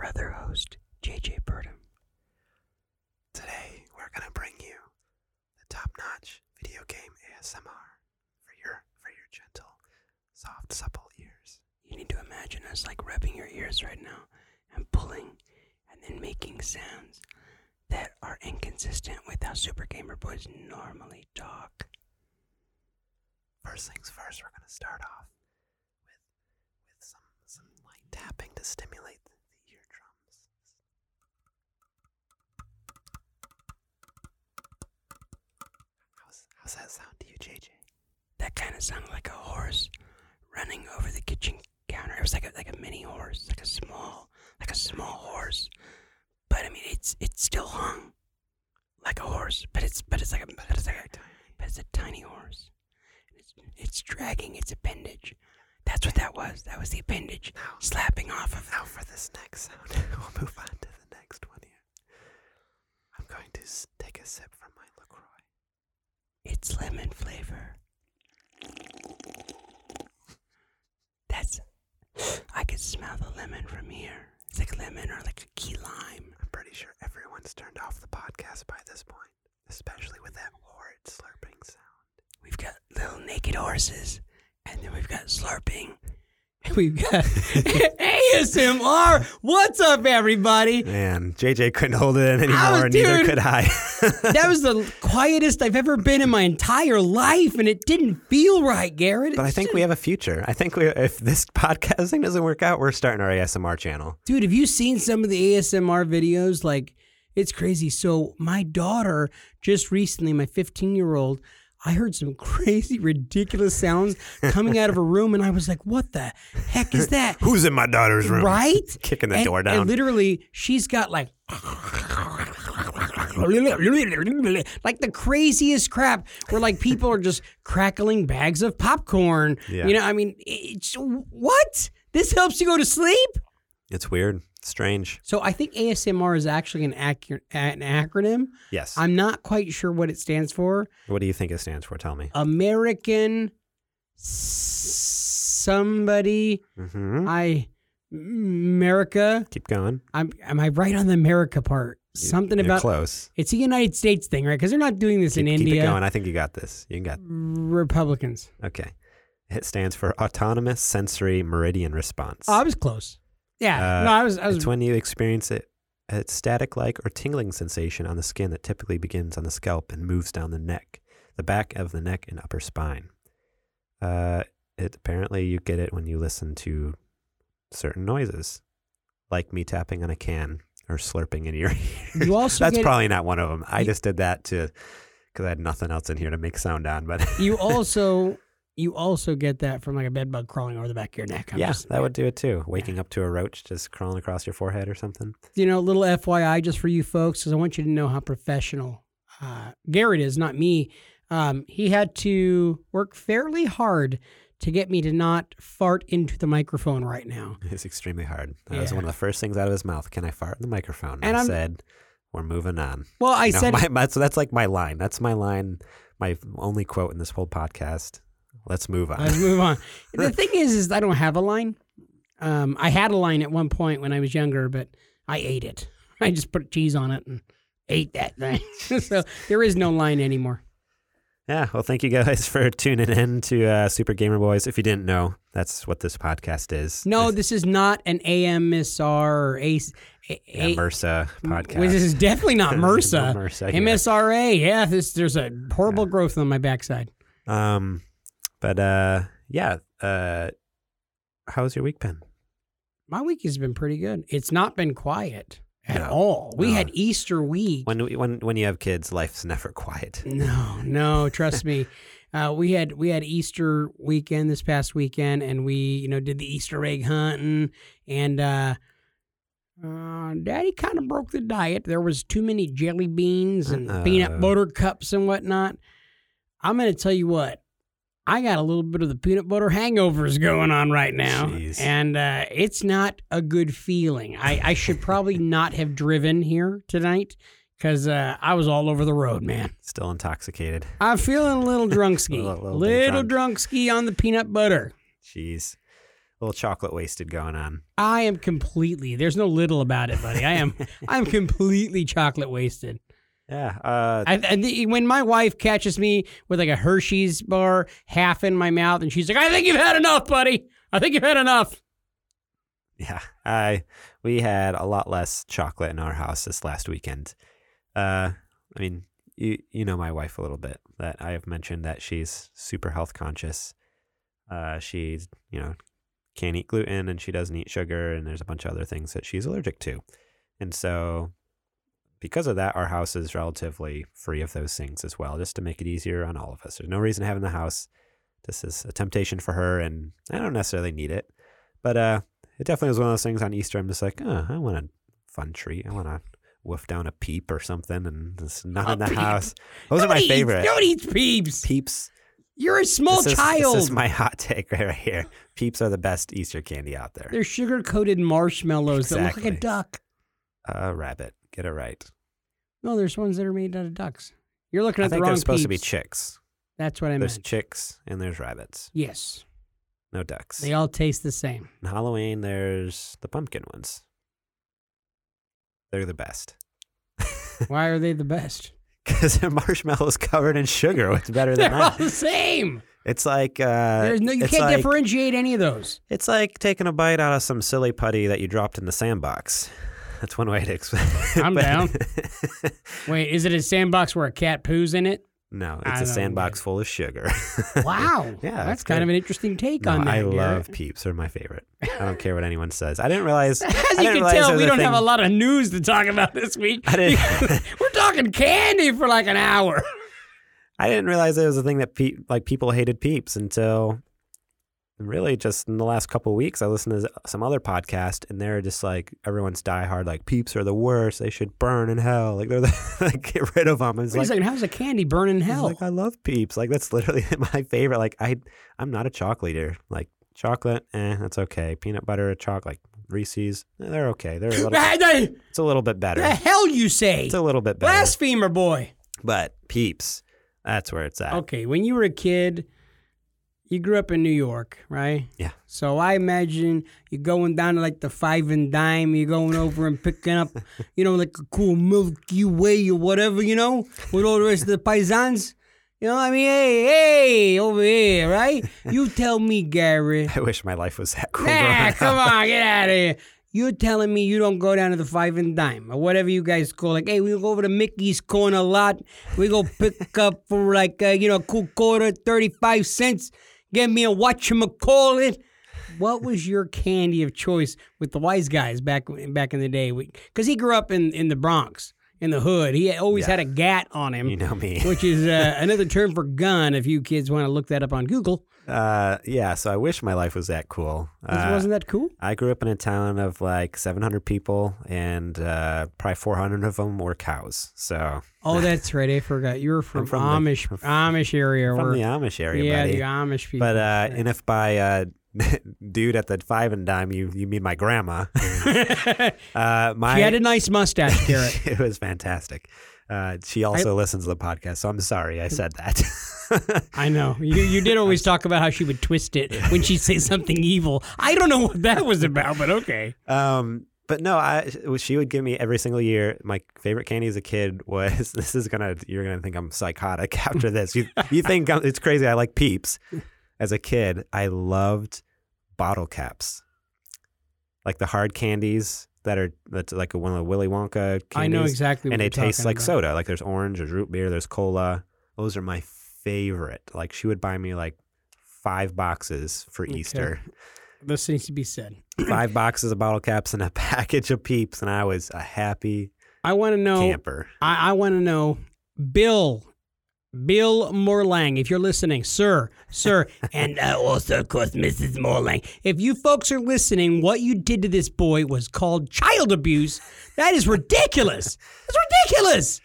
your other host, JJ Purdom. Today, we're gonna bring you the top-notch video game ASMR for your for your gentle, soft, supple ears. You need to imagine us like rubbing your ears right now and pulling, and then making sounds that are inconsistent with how Super Gamer Boys normally talk. First things first, we're gonna start off with with some some light tapping to stimulate the, the eardrums. How's that sound to you, JJ? That kind of sounded like a horse running over the kitchen counter. It was like a like a mini horse, like a small like a small horse. But I mean, it's it's still hung like a horse, but it's but it's like a but it's like a but it's a tiny horse. It's it's dragging its appendage. That's what that was. That was the appendage slapping off of. Now for this next sound, we'll move on to the next one here. I'm going to take a sip from. It's lemon flavor. That's. I can smell the lemon from here. It's like lemon or like a key lime. I'm pretty sure everyone's turned off the podcast by this point, especially with that horrid slurping sound. We've got little naked horses, and then we've got slurping. We've got ASMR. What's up, everybody? Man, JJ couldn't hold it in was- anymore, neither could I. That was the quietest I've ever been in my entire life, and it didn't feel right, Garrett. but I think we have a future. I think we, if this podcasting doesn't work out, we're starting our ASMR channel. Dude, have you seen some of the ASMR videos? Like, it's crazy. So, my daughter just recently, my 15 year old, I heard some crazy, ridiculous sounds coming out of a room, and I was like, what the heck is that? Who's in my daughter's room? Right? Kicking the and, door And down. literally, she's got like. Like the craziest crap, where like people are just crackling bags of popcorn. Yeah. You know, I mean, it's what? This helps you go to sleep? It's weird, strange. So I think ASMR is actually an, an acronym. Yes. I'm not quite sure what it stands for. what do you think it stands for? Tell me. American somebody hmm I America. Keep going. I'm am I right on the America part? Something You're about close. it's a United States thing, right? Because they're not doing this Keep, in keep it India. going. I think you got this. You got. Republicans. Okay. It stands for Autonomous Sensory Meridian Response. Oh, I was close. Yeah. Uh, no, I was. I was. it's when you experience it, a static-like or tingling sensation on the skin that typically begins on the scalp and moves down the neck, the back of the neck and upper spine. Uh, it apparently you get it when you listen to certain noises, like me tapping on a can or slurping in your ear. You also That's get it- probably not one of them. I You- just did that to because I had nothing else in here to make sound on. But you also you also get that from like a bed bug crawling over the back of your neck. I'm yeah, just- that would do it too. Waking up to a roach just crawling across your forehead or something. you know, a little FYI just for you folks, because I want you to know how professional uh, Garrett is, not me. Um, he had to work fairly hard to get me to not fart into the microphone right now. It's extremely hard. That was one of the first things out of his mouth. Can I fart in the microphone? And I said, we're moving on. Well, I You know, said my, my, so that's like my line. That's my line. My only quote in this whole podcast. Let's move on. Let's move on. the thing is, is I don't have a line. Um, I had a line at one point when I was younger, but I ate it. I just put cheese on it and ate that thing. so there is no line anymore. Yeah, well, thank you guys for tuning in to uh, Super Gamer Boys. If you didn't know, that's what this podcast is. No, this, this is not an AMSR or ACE. A, yeah, A- MRSA podcast. Well, this is definitely not No MRSA. MRSA. MSRA. Yeah, this, there's a horrible growth on my backside. Um, but uh, yeah. Uh, how's your week been? My week has been pretty good. It's not been quiet at No, all. We no. had Easter week. When when when you have kids, life's never quiet. No, no, trust me. Uh, we had we had Easter weekend this past weekend, and we you know did the Easter egg hunting, and uh, uh, Daddy kind of broke the diet. There was too many jelly beans and Uh-oh. peanut butter cups and whatnot. I'm gonna tell you what. I got a little bit of the peanut butter hangovers going on right now, Jeez. and uh, it's not a good feeling. I, I should probably not have driven here tonight because uh, I was all over the road, man. Still intoxicated. I'm feeling a little drunksky. A little little- little bit drunksky on the peanut butter. Jeez, a little chocolate wasted going on. I am completely. There's no little about it, buddy. I am. I'm completely chocolate wasted. Yeah. Uh, I, I, when my wife catches me with like a Hershey's bar half in my mouth, and she's like, "I think you've had enough, buddy. I think you've had enough." Yeah, I we had a lot less chocolate in our house this last weekend. Uh, I mean, you you know my wife a little bit. That I have mentioned that she's super health conscious. Uh, she's you know can't eat gluten and she doesn't eat sugar and there's a bunch of other things that she's allergic to, and so because of that, our house is relatively free of those things as well, just to make it easier on all of us. There's no reason to have in the house. This is a temptation for her, and I don't necessarily need it, but uh, it definitely was one of those things on Easter. I'm just like, oh, I want a fun treat. I want to woof down a peep or something, and it's not A in the peep. house. Those are my Nobody eats- favorite. Nobody eats peeps. Peeps. You're a small this is, child. This is my hot take right here. Peeps are the best Easter candy out there. They're sugar coated marshmallows that look like a duck. A rabbit. Get it right. No, there's ones that are made out of ducks. You're looking I at the think wrong they're supposed to be peeps. chicks. That's what I There's meant. chicks and there's rabbits. yes, No ducks. they all taste the same. Halloween, there's the pumpkin ones. They're the best. Why are they the best? Because they're marshmallows covered in sugar. What's better than They're all that? the same. It's like uh, There's no, you it's can't like, differentiate any of those. It's like taking a bite out of some silly putty that you dropped in the sandbox. That's one way to explain. it, I'm down. Wait, is it a sandbox where a cat poos in it? no, it's a sandbox full of sugar. Wow. Yeah, that's kind of an interesting take No, on that. I Garrett. love peeps. They're my favorite. I don't care what anyone says. I didn't realize. As I you can tell, we don't have a lot of news to talk about this week. I didn't. We're talking candy for like an hour. I didn't realize it was a thing that pe- like people hated peeps until really just in the last couple of weeks. I listened to some other podcast and they're just like everyone's diehard like peeps are the worst. They should burn in hell. Like they're the, like get rid of them. It's Wait like, second, how's a candy burn in hell? like I love peeps. Like that's literally my favorite. Like I I'm not a chocolate eater. Like chocolate, eh, that's okay. Peanut butter, chocolate, like Reese's, eh, they're okay. They're a little. the it's a little bit better. The hell you say? It's a little bit better. Blasphemer boy. But peeps, that's where it's at. Okay, when you were a kid, you grew up in New York, right? Yeah. So I imagine you're going down to like the five and dime, you're going over and picking up, you know, like a cool Milky Way or whatever, you know, with all the rest of the paisans. You know, what I mean, hey, hey, over here, right? You tell me, Gary. I wish my life was that cool. Nah, come on, get out of here. You're telling me you don't go down to the five and dime or whatever you guys call like, hey, we go over to Mickey's corner lot. We go pick up for like, uh, you know, a cool quarter, 35 cents. Get me a whatchamacallit. What was your candy of choice with the wise guys back back in the day? Because he grew up in, in the Bronx, in the hood. He always Yeah. had a gat on him, You know me. which is uh, another term for gun if you kids want to look that up on Google. Uh, yeah, so I wish my life was that cool. Uh, Wasn't that cool? I grew up in a town of like 700 people, and uh, probably 400 of them were cows. So Oh, that's right. I forgot. You were from, from the- Amish Amish area. from where, the Amish area, yeah, buddy. the Amish people. but uh, and if by uh, dude at the five and dime, you you mean my grandma? uh, my she had a nice mustache, Garrett. it was fantastic. Uh, she also listens to the podcast, so I'm sorry I said that. I know. You you did always talk about how she would twist it when she'd say something evil. I don't know what that was about, but okay. Um, but no, I she would give me every single year. My favorite candy as a kid was this is gonna you're gonna think I'm psychotic after this. You you think I'm, it's crazy? I like Peeps. As a kid, I loved bottle caps, like the hard candies that are that's like one of the Willy Wonka candies. I know exactly what and they taste like about. soda. Like there's orange, there's root beer, there's cola. Those are my favorite. Like she would buy me like five boxes for Okay. Easter This needs to be said. five boxes of bottle caps and a package of peeps, and I was a happy I want to know. camper. I, I want to know, Bill, Bill Morlang, if you're listening, sir, sir, and uh, also, of course, Mrs. Morlang. If you folks are listening, what you did to this boy was called child abuse. That is ridiculous. It's ridiculous.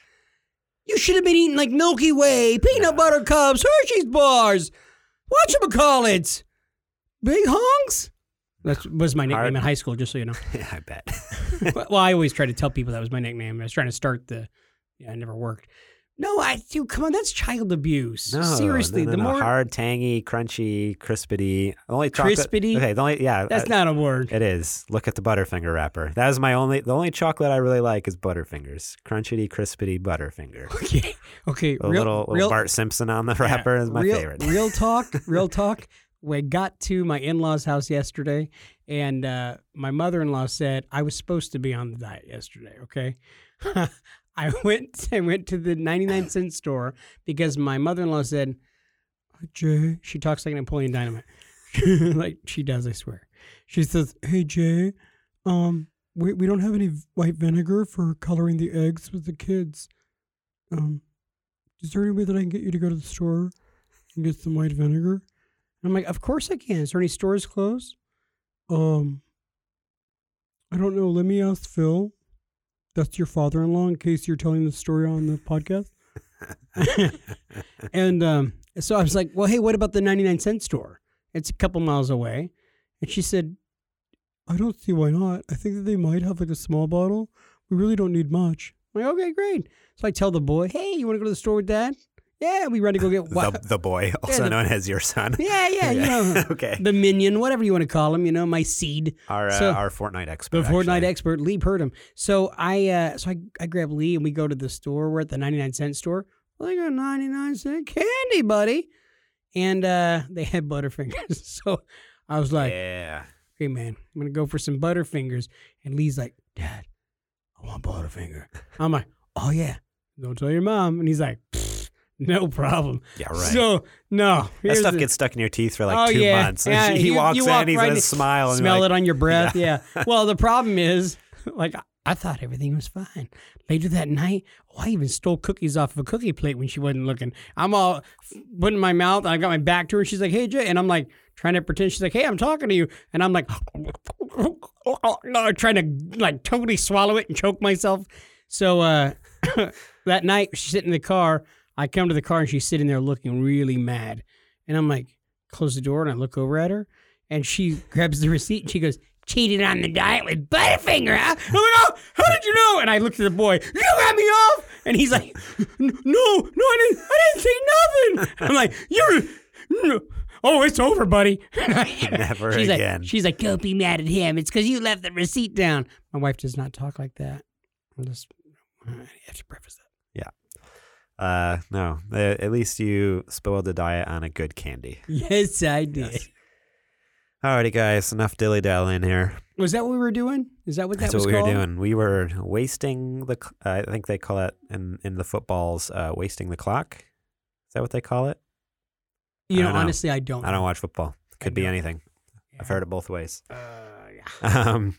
You should have been eating like Milky Way, peanut butter cups, Hershey's bars. Whatchamacallits? Big honks? That was my nickname Hard- in high school, just so you know. Yeah, I bet. well, well, I always try to tell people that was my nickname. I was trying to start the. Yeah, it never worked. No, I dude, come on, that's child abuse. No, Seriously, no, no, the more hard, tangy, crunchy, crispity. Only chocolate. Crispity? Okay, the only yeah. that's uh, not a word. It is. Look at the Butterfinger wrapper. That is my only. The only chocolate I really like is Butterfingers. Crunchity, crispity Butterfinger. Okay, okay, A real, little, real, Bart Simpson on the wrapper is my real, favorite. real talk, real talk. We got to my in-laws' house yesterday, and uh, my mother-in-law said I was supposed to be on the diet yesterday. Okay, I went. I went to the ninety-nine cent store because my mother-in-law said, "Jay," she talks like Napoleon Dynamite, like she does. I swear. She says, "Hey Jay, um, we we don't have any white vinegar for coloring the eggs with the kids. Um, is there any way that I can get you to go to the store and get some white vinegar? And I'm like, of course I can. Is there any stores closed? Um, I don't know. Let me ask Phil. That's your father-in-law, in case you're telling the story on the podcast. and um, so I was like, well, hey, what about the 99 cent store? It's a couple miles away. And she said, I don't see why not. I think that they might have like a small bottle. We really don't need much. I'm like, okay, great. So I tell the boy, hey, you want to go to the store with dad? Yeah, we run to go get the, what? the boy, also the- known as your son. yeah, yeah, you know, okay. the minion, whatever you want to call him, you know, my seed. Our uh, so- our Fortnite expert. The Fortnite actually. expert, Lee Purdom. So I uh so I, I grab Lee and we go to the store. We're at the 99 cent store. Well, they got 99 cent candy, buddy. And uh they had Butterfingers. So I was like, yeah. hey man, I'm gonna go for some Butterfingers. And Lee's like, Dad, I want Butterfinger. I'm like, oh yeah, don't tell your mom. And he's like, "Pfft, no problem. Yeah, right. So no, that stuff the- gets stuck in your teeth for like Oh, two yeah. months. And Yeah, he you- walks you in, he's right gonna smile and smell like, it on your breath. Yeah. Yeah. Well, the problem is, like, I- thought everything was fine. Later that night, oh, I even stole cookies off of a cookie plate when she wasn't looking. I'm all putting my mouth, I got my back to her. She's like, "Hey, Jay," and I'm like trying to pretend she's like, "Hey, I'm talking to you," and I'm like, no, trying to like totally swallow it and choke myself. So uh, that night, she's sitting in the car. I come to the car and she's sitting there looking really mad, and I'm like, close the door and I look over at her, and she grabs the receipt and she goes, "Cheated on the diet with Butterfinger." Huh? I'm like, "Oh, how did you know?" And I looked at the boy. You got me off, and he's like, "No, no, I didn't. I didn't say nothing." I'm like, "You're." Oh, it's over, buddy. Never she's again. Like, she's like, don't be mad at him. It's because you left the receipt down. My wife does not talk like that. I'm just, I have to preface that. Uh, no. At least you spoiled the diet on a good candy. Yes, I did. Yes. Alrighty, guys. Enough dilly dallying here. Was that what we were doing? Is that what that That's was what we called? were doing. We were wasting the. cl- Uh, I think they call it in in the footballs, uh, wasting the clock. Is that what they call it? You know, know. honestly, I don't. I don't watch football. Could be anything. I've heard it both ways. Uh, yeah. Um,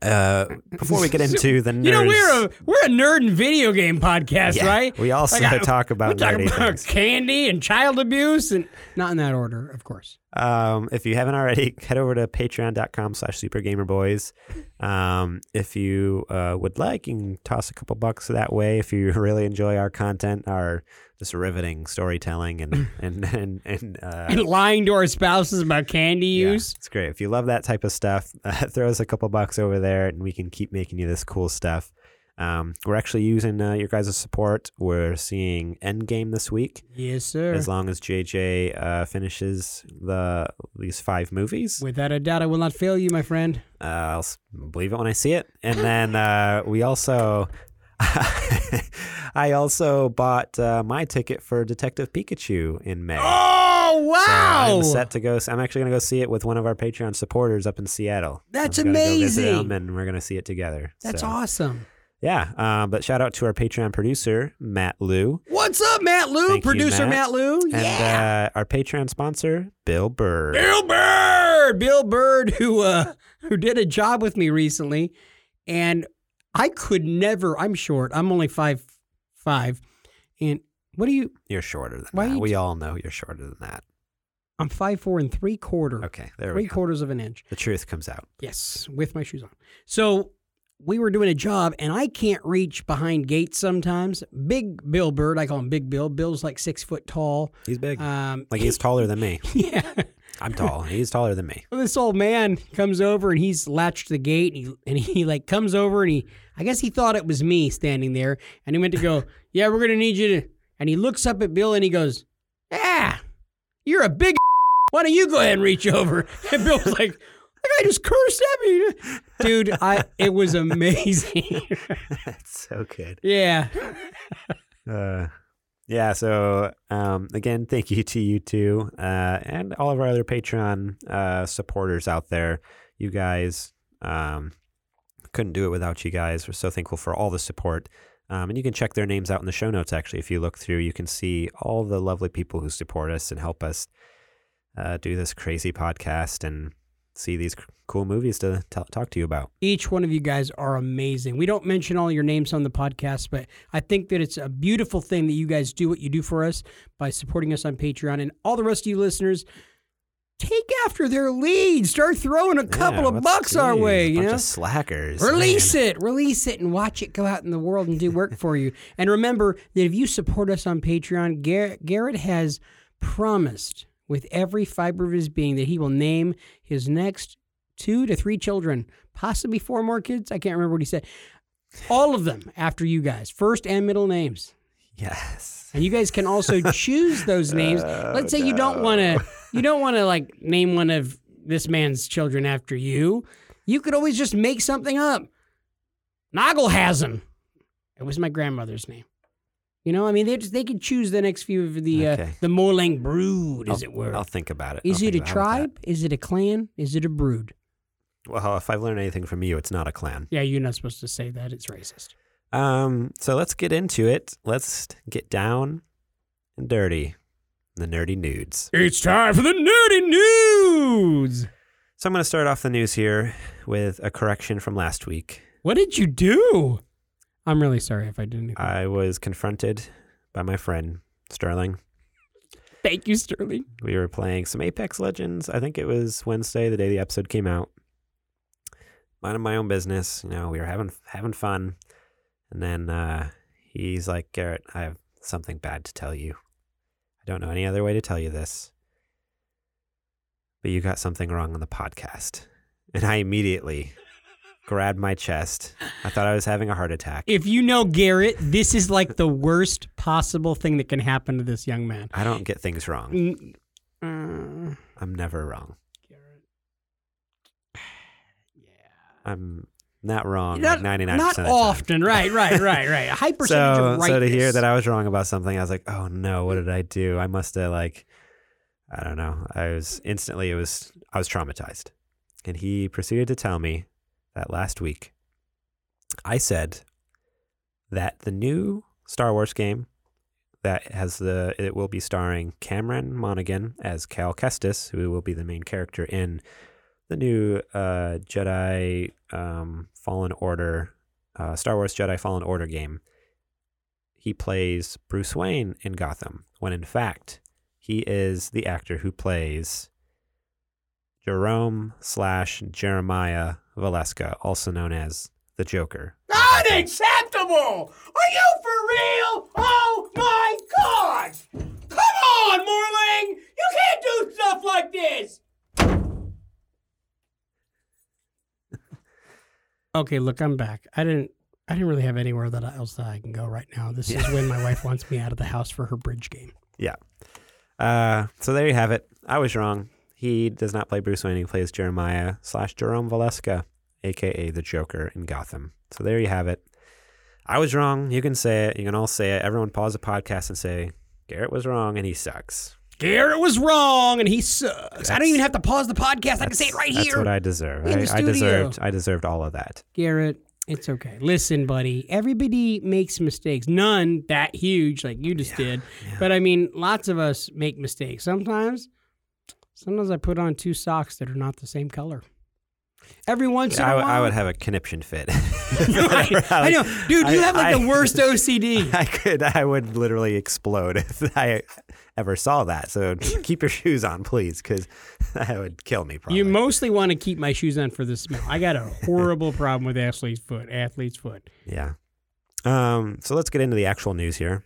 uh, before we get into the nerds, You know, we're a we're a nerd and video game podcast, Yeah, right? We also Like, I- talk We about talk nerdy about things. candy and child abuse, and not in that order, of course. Um, if you haven't already, head over to patreon.com slash supergamerboys. Um, if you uh, would like, you can toss a couple bucks that way. If you really enjoy our content, our this riveting storytelling and and and, and, uh, And lying to our spouses about candy yeah, use. it's great. If you love that type of stuff, uh, throw us a couple bucks over there, and we can keep making you this cool stuff. Um, we're actually using uh, your guys' support. We're seeing Endgame this week, Yes, sir. as long as JJ uh, finishes the these five movies. Without a doubt, I will not fail you, my friend. Uh, I'll believe it when I see it. And then uh, we also, I also bought uh, my ticket for Detective Pikachu in May. Oh, So wow. I'm set to go. I'm actually going to go see it with one of our Patreon supporters up in Seattle. That's gonna Go amazing. and we're going to see it together. That's So, awesome. Yeah. Um, but shout out to our Patreon producer, Matt Liu. What's up, Matt Lou? Thank you, Producer Matt. Matt, Lou. And yeah. uh, our Patreon sponsor, Bill Burr. Bill Bird, Bill Bird, who uh, who did a job with me recently, and I could never. I'm short. I'm only five five, and what do you? You're shorter than Why that. We t- all know you're shorter than that. I'm five four and three quarter. Okay. There three we go. quarters of an inch. The truth comes out. Yes, with my shoes on. So we were doing a job, and I can't reach behind gates sometimes. Big Bill Bird, I call him Big Bill. Bill's like six foot tall. He's big. Um, like he's taller than me. yeah. I'm tall. He's taller than me. Well, this old man comes over and he's latched the gate and he, and he like comes over and he I guess he thought it was me standing there and he went to go yeah we're gonna need you to and he looks up at Bill and he goes ah you're a big why don't you go ahead and reach over and Bill was like that guy just cursed at me dude I it was amazing That's so good. yeah Uh, yeah. So um, again, thank you to you two uh, and all of our other Patreon uh, supporters out there. You guys um, couldn't do it without you guys. We're so thankful for all the support. Um, and you can check their names out in the show notes. Actually, if you look through, you can see all the lovely people who support us and help us uh, do this crazy podcast and see these cool movies to t- talk to you about. Each one of you guys are amazing. We don't mention all your names on the podcast, but I think that it's a beautiful thing that you guys do what you do for us by supporting us on Patreon. And all the rest of you listeners, take after their lead. Start throwing a couple Yeah, of bucks our way. You know, of slackers. Release man. it, release it, and watch it go out in the world and do work for you. And remember that if you support us on Patreon, Garrett, Garrett has promised with every fiber of his being that he will name his next two to three children, possibly four more kids. I can't remember what he said. All of them after you guys, first and middle names. Yes. And you guys can also choose those names. Let's say you don't want to you don't want to like name one of this man's children after you. You could always just make something up. Nagelhazen. It was my grandmother's name. You know, I mean, they just they could choose the next few of the uh, Okay. the Morlang brood, as I'll, it were. I'll think about it. Is I'll it a about how about tribe? Is it a clan? Is it a brood? Well, if I've learned anything from you, it's not a clan. Yeah, you're not supposed to say that. It's racist. Um, so let's get into it. Let's get down and dirty. The nerdy nudes. It's time for the nerdy nudes. So I'm going to start off the news here with a correction from last week. What did you do? I'm really sorry if I did anything. I was confronted by my friend Sterling. Thank you, Sterling. We were playing some Apex Legends. I think it was Wednesday, the day the episode came out. Minding my own business, you know, we were having having fun. And then uh, he's like, Garrett, I have something bad to tell you. I don't know any other way to tell you this. But you got something wrong on the podcast. And I immediately grabbed my chest. I thought I was having a heart attack. If you know Garrett, this is like the worst possible thing that can happen to this young man. I don't get things wrong. Mm, I'm never wrong. Garrett. Yeah. I'm not wrong Not, like 99% not of the time. often, right, right, right, right. A high percentage so, of rightness. so to hear that I was wrong about something, I was like, oh no, what did I do? I must have like, I don't know. I was instantly, it was, I was traumatized. And he proceeded to tell me that last week, I said that the new Star Wars game that has the, it will be starring Cameron Monaghan as Cal Kestis, who will be the main character in the new uh, Jedi um, Fallen Order, uh, Star Wars Jedi Fallen Order game he plays Bruce Wayne in Gotham, when in fact, he is the actor who plays Jerome slash Jeremiah Valeska, also known as the Joker. unacceptable! Are you for real? Oh my god! Come on, Morlang! You can't do stuff like this! Okay, look, I'm back. I didn't I didn't really have anywhere that else that I can go right now. This is when my wife wants me out of the house for her bridge game. Yeah. Uh, so there you have it. I was wrong. He does not play Bruce Wayne. He plays Jeremiah slash Jerome Valeska, aka the Joker in Gotham. So there you have it. I was wrong. You can say it. You can all say it. Everyone pause the podcast and say Garrett was wrong and he sucks. Garrett was wrong and he sucks. I don't even have to pause the podcast. I can say it right That's here. That's what I deserve. I, I deserved. I deserved all of that. Garrett, it's okay. Listen, buddy, everybody makes mistakes. None that huge like you just did. But I mean, lots of us make mistakes. Sometimes, sometimes I put on two socks that are not the same color. Every once in I, a while. I would have a conniption fit. I, I know. Dude, you have like I- the worst OCD. I could. I would literally explode if I ever saw that. So keep your shoes on, please, because that would kill me. Probably. You mostly want to keep my shoes on for the smell. I got a horrible problem with athlete's foot. Athlete's foot. Yeah. Um, so let's get into the actual news here.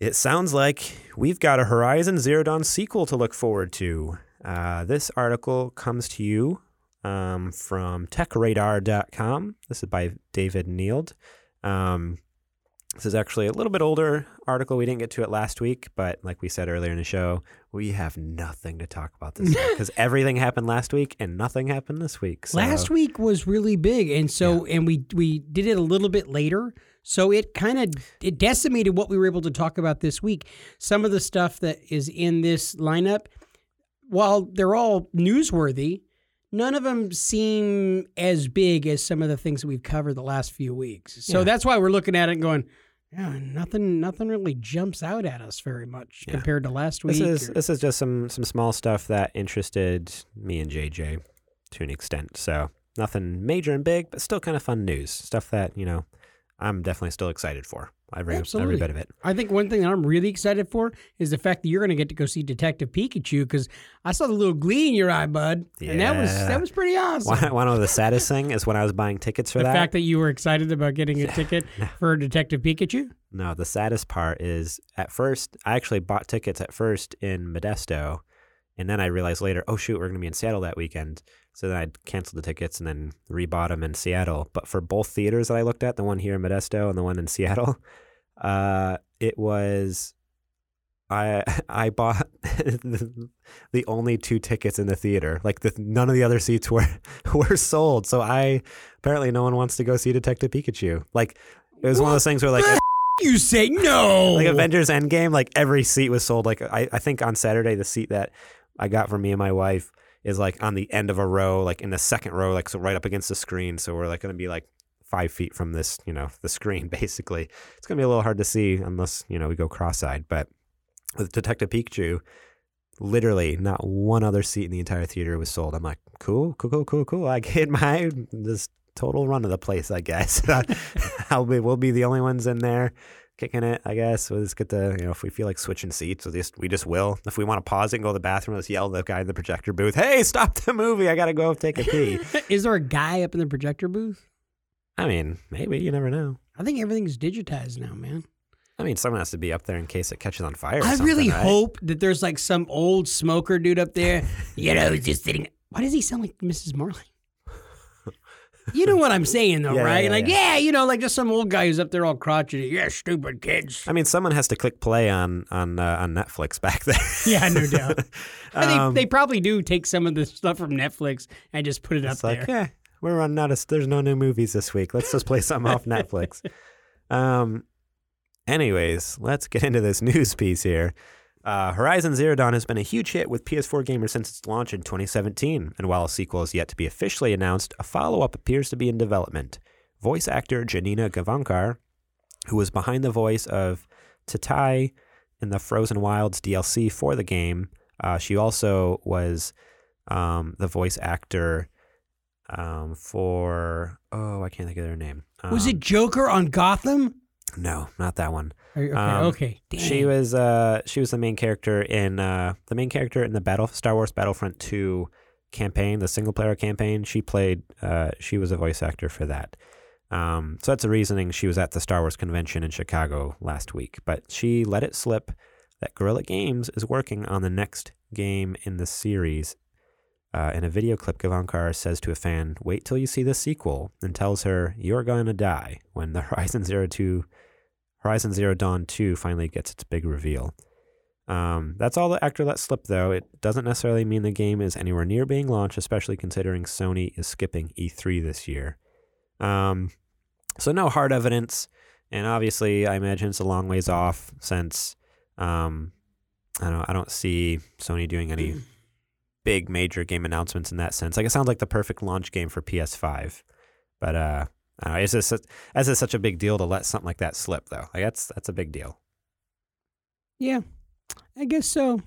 It sounds like we've got a Horizon Zero Dawn sequel to look forward to. Uh, this article comes to you um, from techradar.com. This is by David Neild. Um, this is actually a little bit older article. We didn't get to it last week, but like we said earlier in the show, we have nothing to talk about this week. because everything happened last week and nothing happened this week. So, Last week was really big, and so and we we did it a little bit later, so it kind of it decimated what we were able to talk about this week. Some of the stuff that is in this lineup, while they're all newsworthy, none of them seem as big as some of the things that we've covered the last few weeks. So Yeah. that's why we're looking at it and going. Yeah, nothing. Nothing really jumps out at us very much Yeah. compared to last week. This is or- this is just some some small stuff that interested me and JJ to an extent. So nothing major and big, but still kind of fun news. Stuff that you know I'm definitely still excited for. Every Absolutely. every bit of it. I think one thing that I'm really excited for is the fact that you're going to get to go see Detective Pikachu because I saw the little glee in your eye, bud, and that was that was pretty awesome. One, of the saddest thing is when I was buying tickets for the that. fact that you were excited about getting a ticket for Detective Pikachu. No, the saddest part is at first, I actually bought tickets at first in Modesto. And then I realized later, oh, shoot, we're going to be in Seattle that weekend. So then I canceled the tickets and then rebought them in Seattle. But for both theaters that I looked at, the one here in Modesto and the one in Seattle, uh, it was. I I bought the, only two tickets in the theater. Like the, none of the other seats were were sold. So I apparently no one wants to go see Detective Pikachu. Like it was one of those things where like You say no. like Avengers Endgame, like every seat was sold. Like I, I think on Saturday, the seat that I got for me and my wife is like on the end of a row, like in the second row, like so right up against the screen. So we're like going to be like five feet from this, you know, the screen. Basically, it's going to be a little hard to see unless you know we go cross-eyed. But with Detective Pikachu, literally not one other seat in the entire theater was sold. I'm like, cool, cool, cool, cool, cool. I get my this total run of the place, I guess. I'll be, we'll be the only ones in there kicking it, I guess. We'll just get the, you know, if we feel like switching seats, we'll just, we just will. If we want to pause it and go to the bathroom, let's yell at the guy in the projector booth, hey, stop the movie. I got to go take a pee. is there a guy up in the projector booth? I mean, maybe, you never know. I think everything's digitized now, man. I mean, someone has to be up there in case it catches on fire. or I really right? hope that there's like some old smoker dude up there. You know, just sitting. Why does he sound like Mrs. Marley? You know what I'm saying, though, Yeah, right? yeah, like, yeah. yeah, you know, like just some old guy who's up there all crotchety. Yeah, stupid kids. I mean, someone has to click play on on uh, on Netflix back there. Yeah, no doubt. Um, they probably do take some of the stuff from Netflix and just put it up like, there. yeah, we're running out of. There's no new movies this week. Let's just play something off Netflix. Um. Anyways, let's get into this news piece here. Uh, Horizon Zero Dawn has been a huge hit with PS4 gamers since its launch in 2017, and while a sequel is yet to be officially announced, a follow-up appears to be in development. Voice actor Janina Gavankar, who was behind the voice of Tatai in the Frozen Wilds DLC for the game, uh, she also was um, the voice actor um, for oh, I can't think of their name. Was Um, it Joker on Gotham? No, not that one. Okay, um, okay. She was uh she was the main character in uh the main character in the Battle Star Wars Battlefront 2 campaign, the single player campaign. She played uh she was a voice actor for that. Um, so that's the reasoning she was at the Star Wars convention in Chicago last week. But she let it slip that Guerrilla Games is working on the next game in the series. Uh, in a video clip, Gavankar says to a fan, "Wait till you see the sequel," and tells her, "You're going to die." When the Horizon Zero Two, Horizon Zero Dawn Two finally gets its big reveal. Um, that's all the actor let slip, though. It doesn't necessarily mean the game is anywhere near being launched, especially considering Sony is skipping E3 this year. Um, so no hard evidence, and obviously, I imagine it's a long ways off since um, I don't I don't see Sony doing any big major game announcements in that sense. Like it sounds like the perfect launch game for PS5, but uh, Know, is this as is such a big deal to let something like that slip though? Like that's that's a big deal. Yeah, I guess so.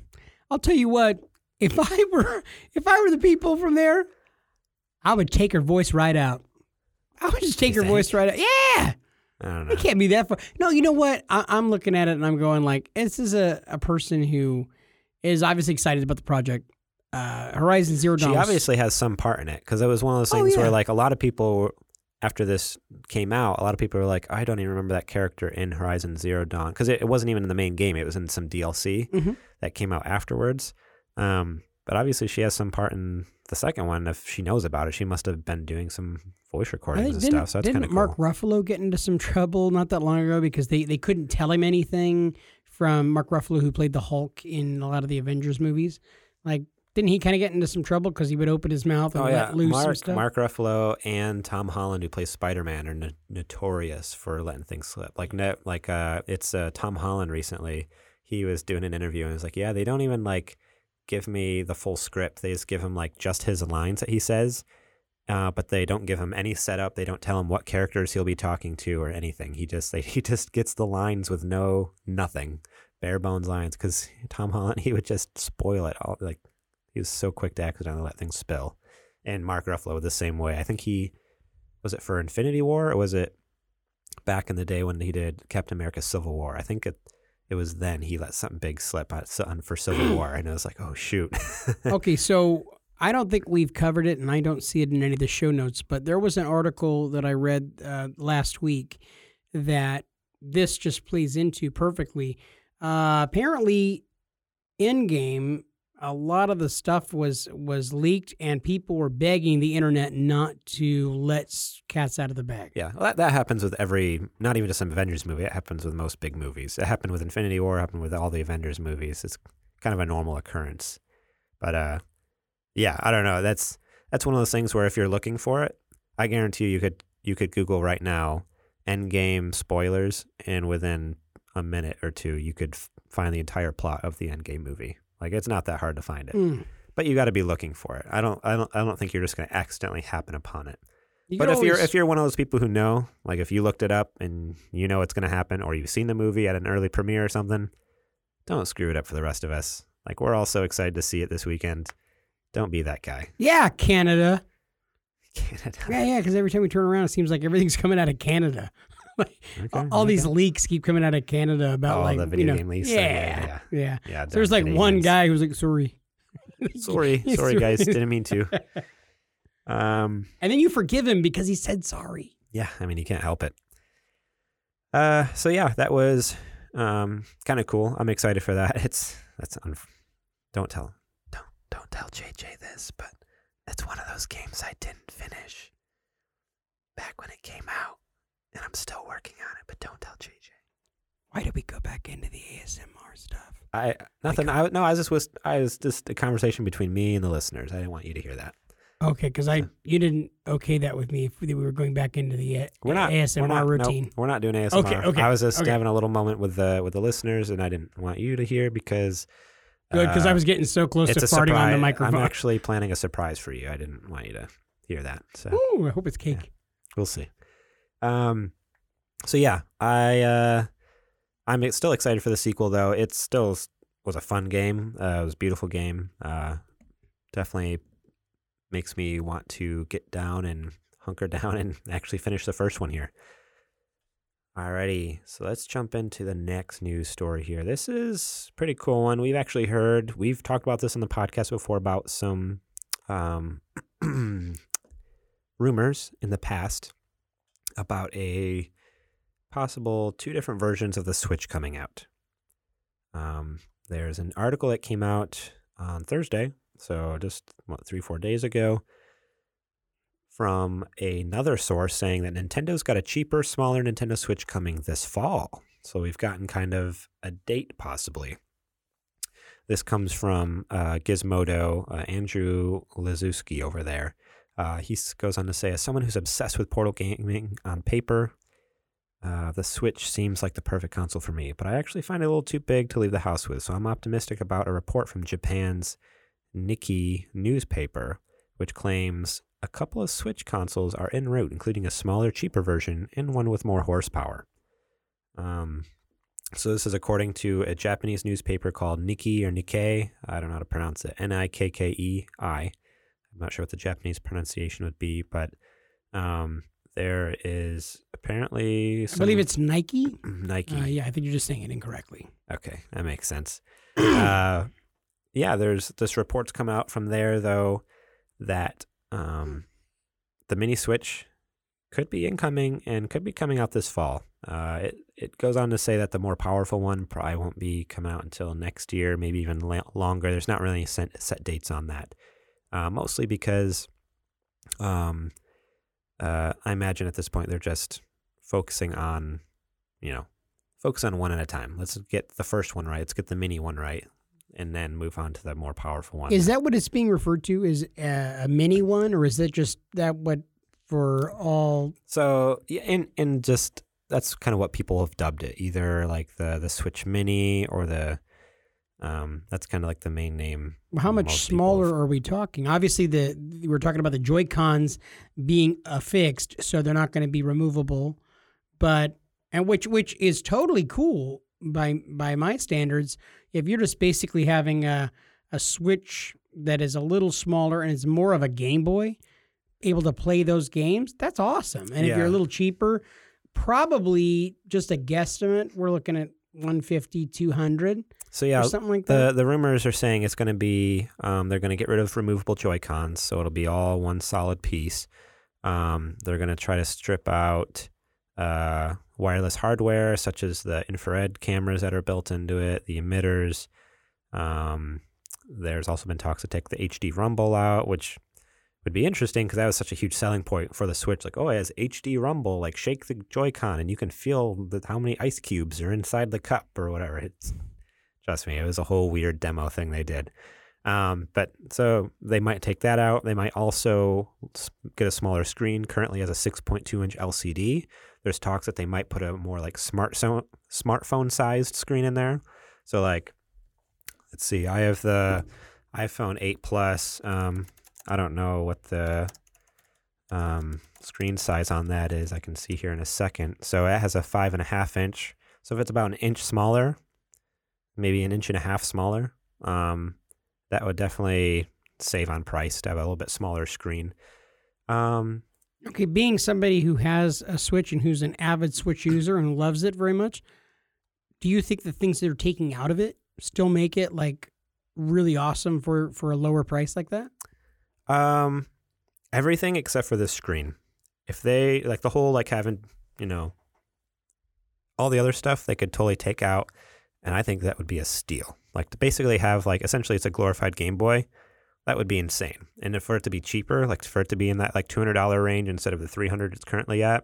I'll tell you what. If I were if I were the people from there, I would take her voice right out. I would just take her voice right out. Yeah, I don't know. it can't be that far. No, you know what? I, I'm looking at it and I'm going like, this is a, a person who is obviously excited about the project. Uh, Horizon Zero Dawn. She obviously has some part in it because it was one of those Oh, things yeah. where like a lot of people after this came out, a lot of people were like, I don't even remember that character in Horizon Zero Dawn because it, it wasn't even in the main game; it was in some DLC Mhm. that came out afterwards. Um, but obviously, she has some part in the second one. If she knows about it, she must have been doing some voice recordings think and stuff. So that's kind of cool. Mark Ruffalo get into some trouble not that long ago because they, they couldn't tell him anything from Mark Ruffalo who played the Hulk in a lot of the Avengers movies. Like, didn't he kind of get into some trouble because he would open his mouth and Oh let yeah, loose some Mark stuff? Mark Ruffalo and Tom Holland, who plays Spider Man, are no- notorious for letting things slip. Like ne- like uh, it's uh, Tom Holland recently. He was doing an interview and was like, "Yeah, they don't even like give me the full script. They just give him like just his lines that he says." Uh, but they don't give him any setup. They don't tell him what characters he'll be talking to or anything. He just they, he just gets the lines with no nothing, bare bones lines. Because Tom Holland, he would just spoil it all. Like he was so quick to accidentally let things spill. And Mark Ruffalo the same way. I think he was it for Infinity War or was it back in the day when he did Captain America: Civil War? I think it it was then he let something big slip out for Civil War, and it was like, oh shoot. okay, so I don't think we've covered it, and I don't see it in any of the show notes. But there was an article that I read uh, last week that this just plays into perfectly. Uh, apparently, in game, a lot of the stuff was was leaked, and people were begging the internet not to let cats out of the bag. Yeah, well, that, that happens with every, not even just an Avengers movie. It happens with most big movies. It happened with Infinity War. It happened with all the Avengers movies. It's kind of a normal occurrence. But uh, yeah, I don't know. That's that's one of those things where if you're looking for it, I guarantee you, you could you could Google right now Endgame spoilers, and within a minute or two, you could f- find the entire plot of the Endgame movie. Like it's not that hard to find it, Mm. but you got to be looking for it. I don't, I don't, I don't think you're just going to accidentally happen upon it. You But if you're if you're one of those people who know, like if you looked it up and you know it's going to happen, or you've seen the movie at an early premiere or something, don't screw it up for the rest of us. Like we're all so excited to see it this weekend. Don't be that guy. yeah, Canada. Canada. Yeah, yeah, because every time we turn around, it seems like everything's coming out of Canada. Like, Okay, all these leaks keep coming out of Canada about Oh, like the video you know, game leaks. Yeah, Yeah, yeah. yeah, So there's like damn one guy who was like, "Sorry," Sorry, sorry guys, didn't mean to. Um, and then you forgive him because he said sorry. yeah, I mean you can't help it. Uh, so yeah, that was um kind of cool. I'm excited for that. It's that's un- don't tell don't don't tell JJ this, but it's one of those games I didn't finish back when it came out, I'm still working on it. But don't tell JJ. Why did we go back into the ASMR stuff? I nothing. I no. I was just was I was just a conversation between me and the listeners. I didn't want you to hear that. Okay, because I you didn't okay that with me if we were going back into the uh, We're not ASMR we're not, nope, routine. we're not doing ASMR. Okay, okay, I was just okay. having a little moment with the with the listeners, and I didn't want you to hear because Good, because I uh, was getting so close to it's farting surprise. on the microphone. I'm actually planning a surprise for you. I didn't want you to hear that, so Ooh, I hope it's cake. we'll see. Um, so yeah, I uh, I'm still excited for the sequel though. It still was a fun game. Uh, it was a beautiful game. Uh, definitely makes me want to get down and hunker down and actually finish the first one here. Alrighty, so let's jump into the next news story here. This is pretty cool one. We've actually heard, we've talked about this on the podcast before about some um, rumors in the past about a possible two different versions of the Switch coming out. Um, there's an article that came out on Thursday, so just what three four days ago, from another source saying that Nintendo's got a cheaper, smaller Nintendo Switch coming this fall. So we've gotten kind of a date possibly. This comes from uh, Gizmodo, uh, Andrew Liszewski over there. Uh, he goes on to say, as someone who's obsessed with Portal gaming on paper, uh, the Switch seems like the perfect console for me, but I actually find it a little too big to leave the house with. So I'm optimistic about a report from Japan's Nikkei newspaper, which claims a couple of Switch consoles are en route, including a smaller, cheaper version and one with more horsepower. Um, so this is according to a Japanese newspaper called Nikkei or Nikkei. I don't know how to pronounce it. N I K K E I. I'm not sure what the Japanese pronunciation would be, but um, there is apparently. I believe it's Nike. Nike. Uh, yeah, I think you're just saying it incorrectly. Okay, that makes sense. uh, yeah, there's this reports come out from there though that um, the mini Switch could be incoming and could be coming out this fall. Uh, it it goes on to say that the more powerful one probably won't be coming out until next year, maybe even la- longer. There's not really set, set dates on that, uh, mostly because um, uh, I imagine at this point they're just focusing on, you know, focus on one at a time. Let's get the first one right. Let's get the mini one right, and then move on to the more powerful one. Is that what it's being referred to? Is a, a mini one, or is that just that what for all? So yeah, and and just that's kind of what people have dubbed it, either like the the Switch Mini or the um, that's kind of like the main name. How much smaller have- are we talking? Obviously, the we're talking about the Joy Cons being affixed, so they're not going to be removable. But and which which is totally cool by by my standards. If you're just basically having a a Switch that is a little smaller and is more of a Game Boy, able to play those games, that's awesome. And if you're a little cheaper, probably just a guesstimate, we're looking at 150, 200 So yeah, something like that. the the rumors are saying it's going to be um, they're going to get rid of removable Joy Cons, so it'll be all one solid piece. Um, they're going to try to strip out uh, wireless hardware such as the infrared cameras that are built into it, the emitters. Um, there's also been talks to take the HD Rumble out, which would be interesting because that was such a huge selling point for the Switch. Like, oh, it has HD Rumble. Like, shake the Joy-Con and you can feel the, how many ice cubes are inside the cup or whatever. It's trust me, it was a whole weird demo thing they did. Um, but so they might take that out. They might also get a smaller screen. Currently, has a 6.2 inch LCD. There's talks that they might put a more like smart so- smartphone sized screen in there. So like, let's see, I have the iPhone 8 Plus. Um, I don't know what the um, screen size on that is. I can see here in a second. So it has a five and a half inch. So if it's about an inch smaller, maybe an inch and a half smaller, um, that would definitely save on price to have a little bit smaller screen. Um, Okay, being somebody who has a Switch and who's an avid Switch user and loves it very much, do you think the things they're taking out of it still make it like really awesome for for a lower price like that? Um, everything except for the screen. If they like the whole like having you know all the other stuff, they could totally take out, and I think that would be a steal. Like to basically have like essentially it's a glorified Game Boy. That would be insane. And if for it to be cheaper, like for it to be in that like two hundred dollar range instead of the three hundred it's currently at,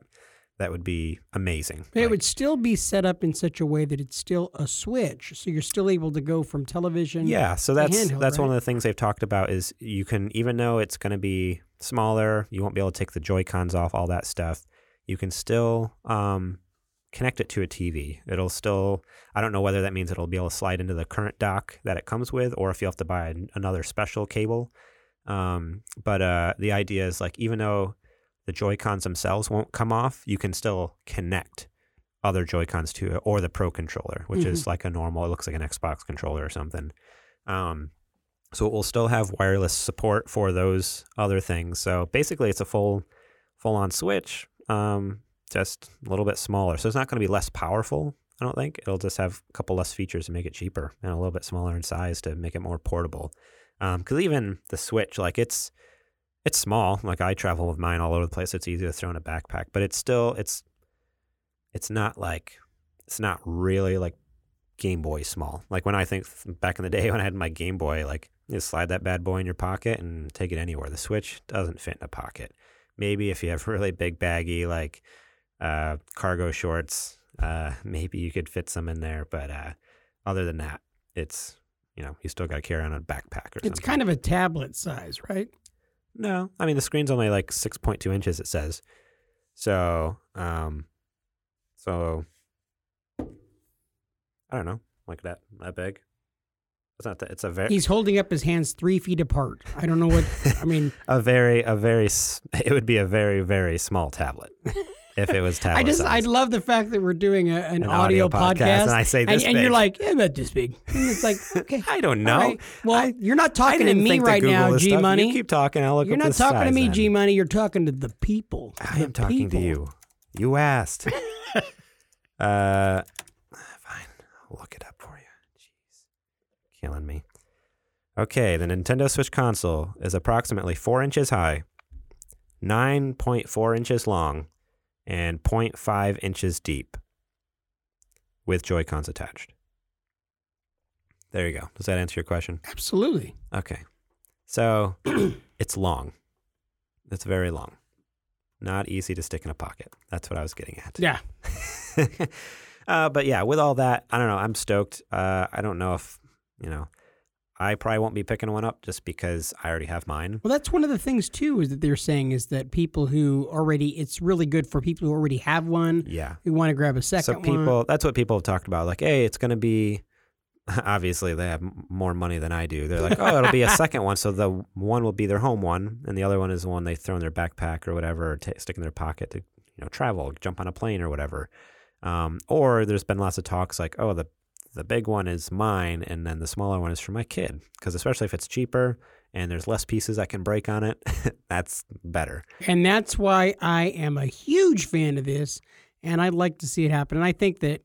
that would be amazing. It Like, would still be set up in such a way that it's still a Switch, so you're still able to go from television. Yeah, so that's handheld, that's one of the things they've talked about is you can even though it's going to be smaller, you won't be able to take the Joy Cons off, all that stuff. You can still um, connect it to a TV. It'll still. I don't know whether that means it'll be able to slide into the current dock that it comes with, or if you have to buy an, another special cable. Um, but uh, the idea is like even though the Joy Cons themselves won't come off, you can still connect other Joy Cons to it or the Pro controller, which is like a normal. It looks like an Xbox controller or something. Um, so it will still have wireless support for those other things. So basically, it's a full, full-on Switch, um, just a little bit smaller. So it's not going to be less powerful. I don't think it'll just have a couple less features to make it cheaper and a little bit smaller in size to make it more portable. Um, because even the Switch, like it's, it's small. Like I travel with mine all over the place. It's easy to throw in a backpack, but it's still it's it's not like it's not really like Game Boy small. Like when I think back in the day when I had my Game Boy, like you slide that bad boy in your pocket and take it anywhere. The Switch doesn't fit in a pocket. Maybe if you have really big baggy like uh, cargo shorts, uh, maybe you could fit some in there. But uh, other than that, it's you know you still got to carry on a backpack or something. It's kind of a tablet size, right? No, I mean the screen's only like six point two inches. It says, so um, so I don't know, like that that big. It's not that. It's a very He's holding up his hands three feet apart. I don't know what. I mean, a very a very it would be a very very small tablet if it was. I just I love the fact that we're doing a, an, An audio, audio podcast, podcast, and I say and, this and you're like, yeah, about this big. And it's like, okay, I don't know. right. Well, I- you're not talking to me to right now, G. Money. You keep talking. I'll look You're not talking to me. G Money. You're talking to the people. I The am talking to you. You asked. uh, fine. I'll look it up for you. Jeez, killing me. Okay, the Nintendo Switch console is approximately four inches high, nine point four inches long, and 0.5 inches deep, with Joy Cons attached. There you go. Does that answer your question? Absolutely. Okay. So it's long. It's very long. Not easy to stick in a pocket. That's what I was getting at. Yeah. uh, but yeah, with all that, I don't know. I'm stoked. Uh, I don't know if, you know, I probably won't be picking one up just because I already have mine. Well, that's one of the things too is that they're saying is that people who already it's really good for people who already have one Yeah. who want to grab a second So people, one. that's what people have talked about. Like, hey, it's going to be. Obviously, they have more money than I do. They're like, oh, it'll be a second one. So the one will be their home one, and the other one is the one they throw in their backpack or whatever, or ta stick in their pocket to you know travel, jump on a plane or whatever. Um, or there's been lots of talks like, oh, the the big one is mine, and then the smaller one is for my kid. Because especially if it's cheaper and there's less pieces that can break on it, that's better. And that's why I am a huge fan of this, and I'd like to see it happen. And I think that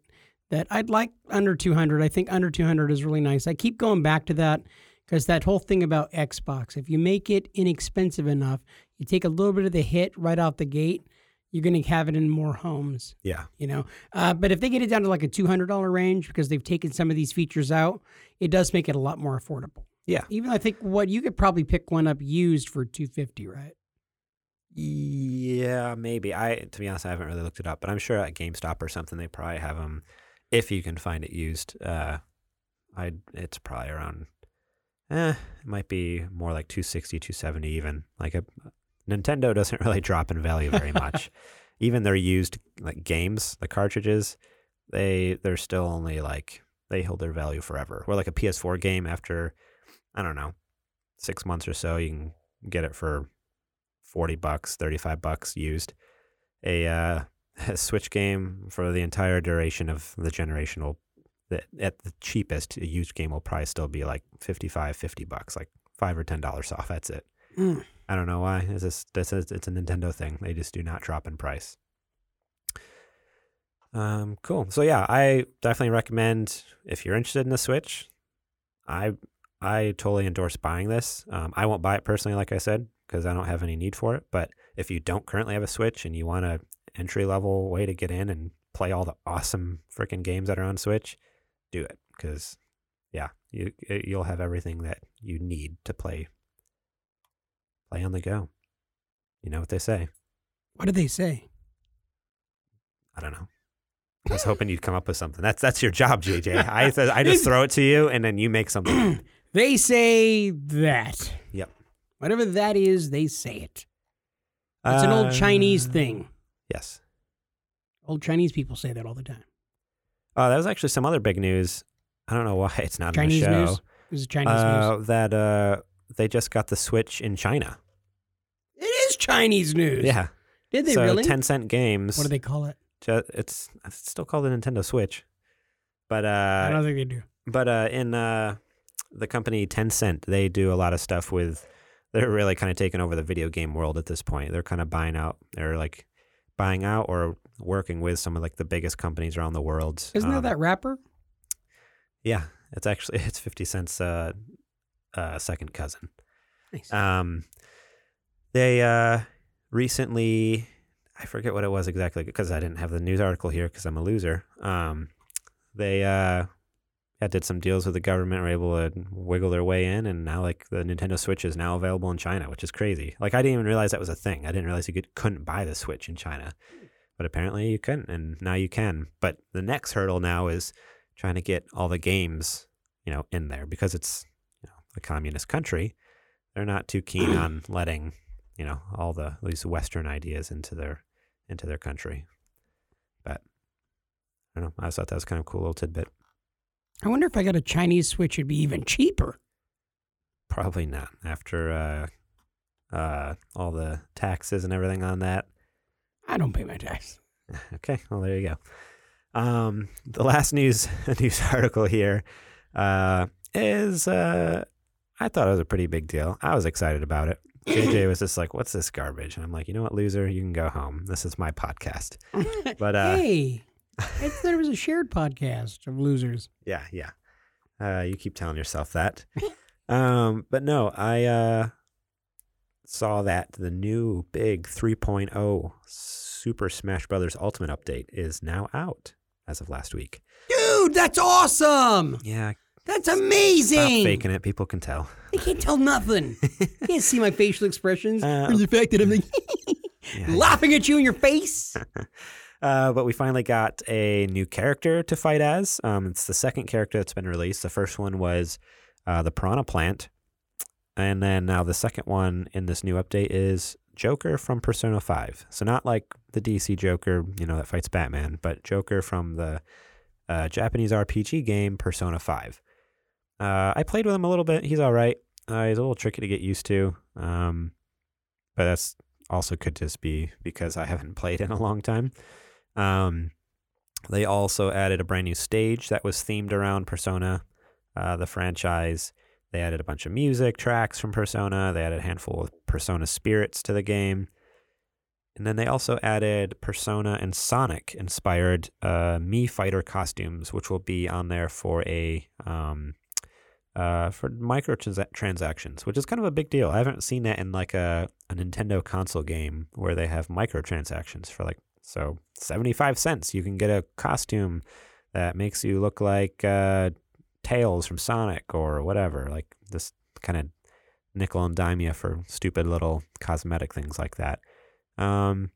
that I'd like under 200. I think under 200 is really nice. I keep going back to that because that whole thing about Xbox, if you make it inexpensive enough, you take a little bit of the hit right out the gate, you're going to have it in more homes. Yeah. You know, uh, but if they get it down to like a $200 range because they've taken some of these features out, it does make it a lot more affordable. Yeah. Even I think what you could probably pick one up used for 250, right? Yeah, maybe. I to be honest, I haven't really looked it up, but I'm sure at GameStop or something they probably have them if you can find it used. Uh, I it's probably around. Eh, it might be more like 260, 270 even. Like a Nintendo doesn't really drop in value very much. even their used like games, the cartridges, they they're still only like they hold their value forever. Where like a PS4 game after I don't know six months or so, you can get it for 40 bucks, 35 bucks used. A, uh, a Switch game for the entire duration of the generation will, at the cheapest, a used game will probably still be like 55, 50 bucks, like five or $10 off. That's it. Mm. I don't know why. It's just, this is, it's a Nintendo thing. They just do not drop in price. Um, cool. So yeah, I definitely recommend if you're interested in the Switch, I I totally endorse buying this. Um, I won't buy it personally, like I said, because I don't have any need for it. But if you don't currently have a Switch and you want a entry level way to get in and play all the awesome freaking games that are on Switch, do it because yeah, you you'll have everything that you need to play play on the go. You know what they say. What do they say? I don't know. I was hoping you'd come up with something. That's that's your job, JJ. I I just throw it to you and then you make something. They say that. Yep. Whatever that is, they say it. It's an old Chinese Uh, thing. Yes. Old Chinese people say that all the time. Oh, that was actually some other big news. I don't know why it's not Chinese in the show. news? This is Chinese uh, news. That uh, they just got the Switch in China. It is Chinese news. Yeah. Did they so really? Tencent Games. what do they call it? ju- it's it's still called the Nintendo Switch, but I uh, don't think they do. but uh, in uh, the company Tencent, they do a lot of stuff with. They're really kind of taking over the video game world at this point. They're kind of buying out. They're like buying out or working with some of like the biggest companies around the world. Isn't Um, that that rapper? Yeah, it's actually it's Fifty Cent's uh, uh, second cousin. Nice. Um, they uh, recently, I forget what it was exactly because I didn't have the news article here because I'm a loser. Um, they uh, yeah, did some deals with the government, were able to wiggle their way in, and now like the Nintendo Switch is now available in China, which is crazy. Like I didn't even realize that was a thing. I didn't realize you could, couldn't buy the Switch in China, but apparently you couldn't, and now you can. But the next hurdle now is trying to get all the games, you know, in there because it's you know a communist country. They're not too keen on letting you know all the these Western ideas into their into their country. But I don't know. I just thought that was kind of a cool little tidbit. I wonder if I got a Chinese Switch, it'd be even cheaper. Probably not after uh, uh, all the taxes and everything on that. I don't pay my tax. Okay, well there you go. Um, the last news news article here uh, is uh, I thought it was a pretty big deal. I was excited about it. JJ was just like, "What's this garbage?" And I'm like, "You know what, loser? You can go home. This is my podcast." But uh, hey, I thought there was a shared podcast of losers. Yeah, yeah. Uh, you keep telling yourself that. um, but no, I uh, saw that the new big 3.0 Super Smash Brothers Ultimate update is now out as of last week. Dude, that's awesome. Yeah, That's stop amazing. faking it. People can tell. They can't tell nothing. you can't see my facial expressions Uh, or the fact that I'm like Yeah. laughing at you in your face. Uh, but we finally got a new character to fight as. Um, it's the second character that's been released. The first one was uh, the Piranha Plant. And then now the second one in this new update is Joker from Persona 5. So not like the DC Joker, you know, that fights Batman, but Joker from the uh, Japanese RPG game Persona 5. Uh, I played with him a little bit. He's all right. Uh, he's a little tricky to get used to. Um, but that's also could just be because I haven't played in a long time. Um, they also added a brand new stage that was themed around Persona, uh, the franchise. They added a bunch of music tracks from Persona. They added a handful of Persona spirits to the game. And then they also added Persona and Sonic inspired uh, Mii Fighter costumes, which will be on there for a um, uh, for microtransactions, which is kind of a big deal. I haven't seen that in like a, a Nintendo console game where they have microtransactions for like so seventy five cents. You can get a costume that makes you look like uh, Tails from Sonic or whatever. Like this kind of nickel and dime you for stupid little cosmetic things like that. Um,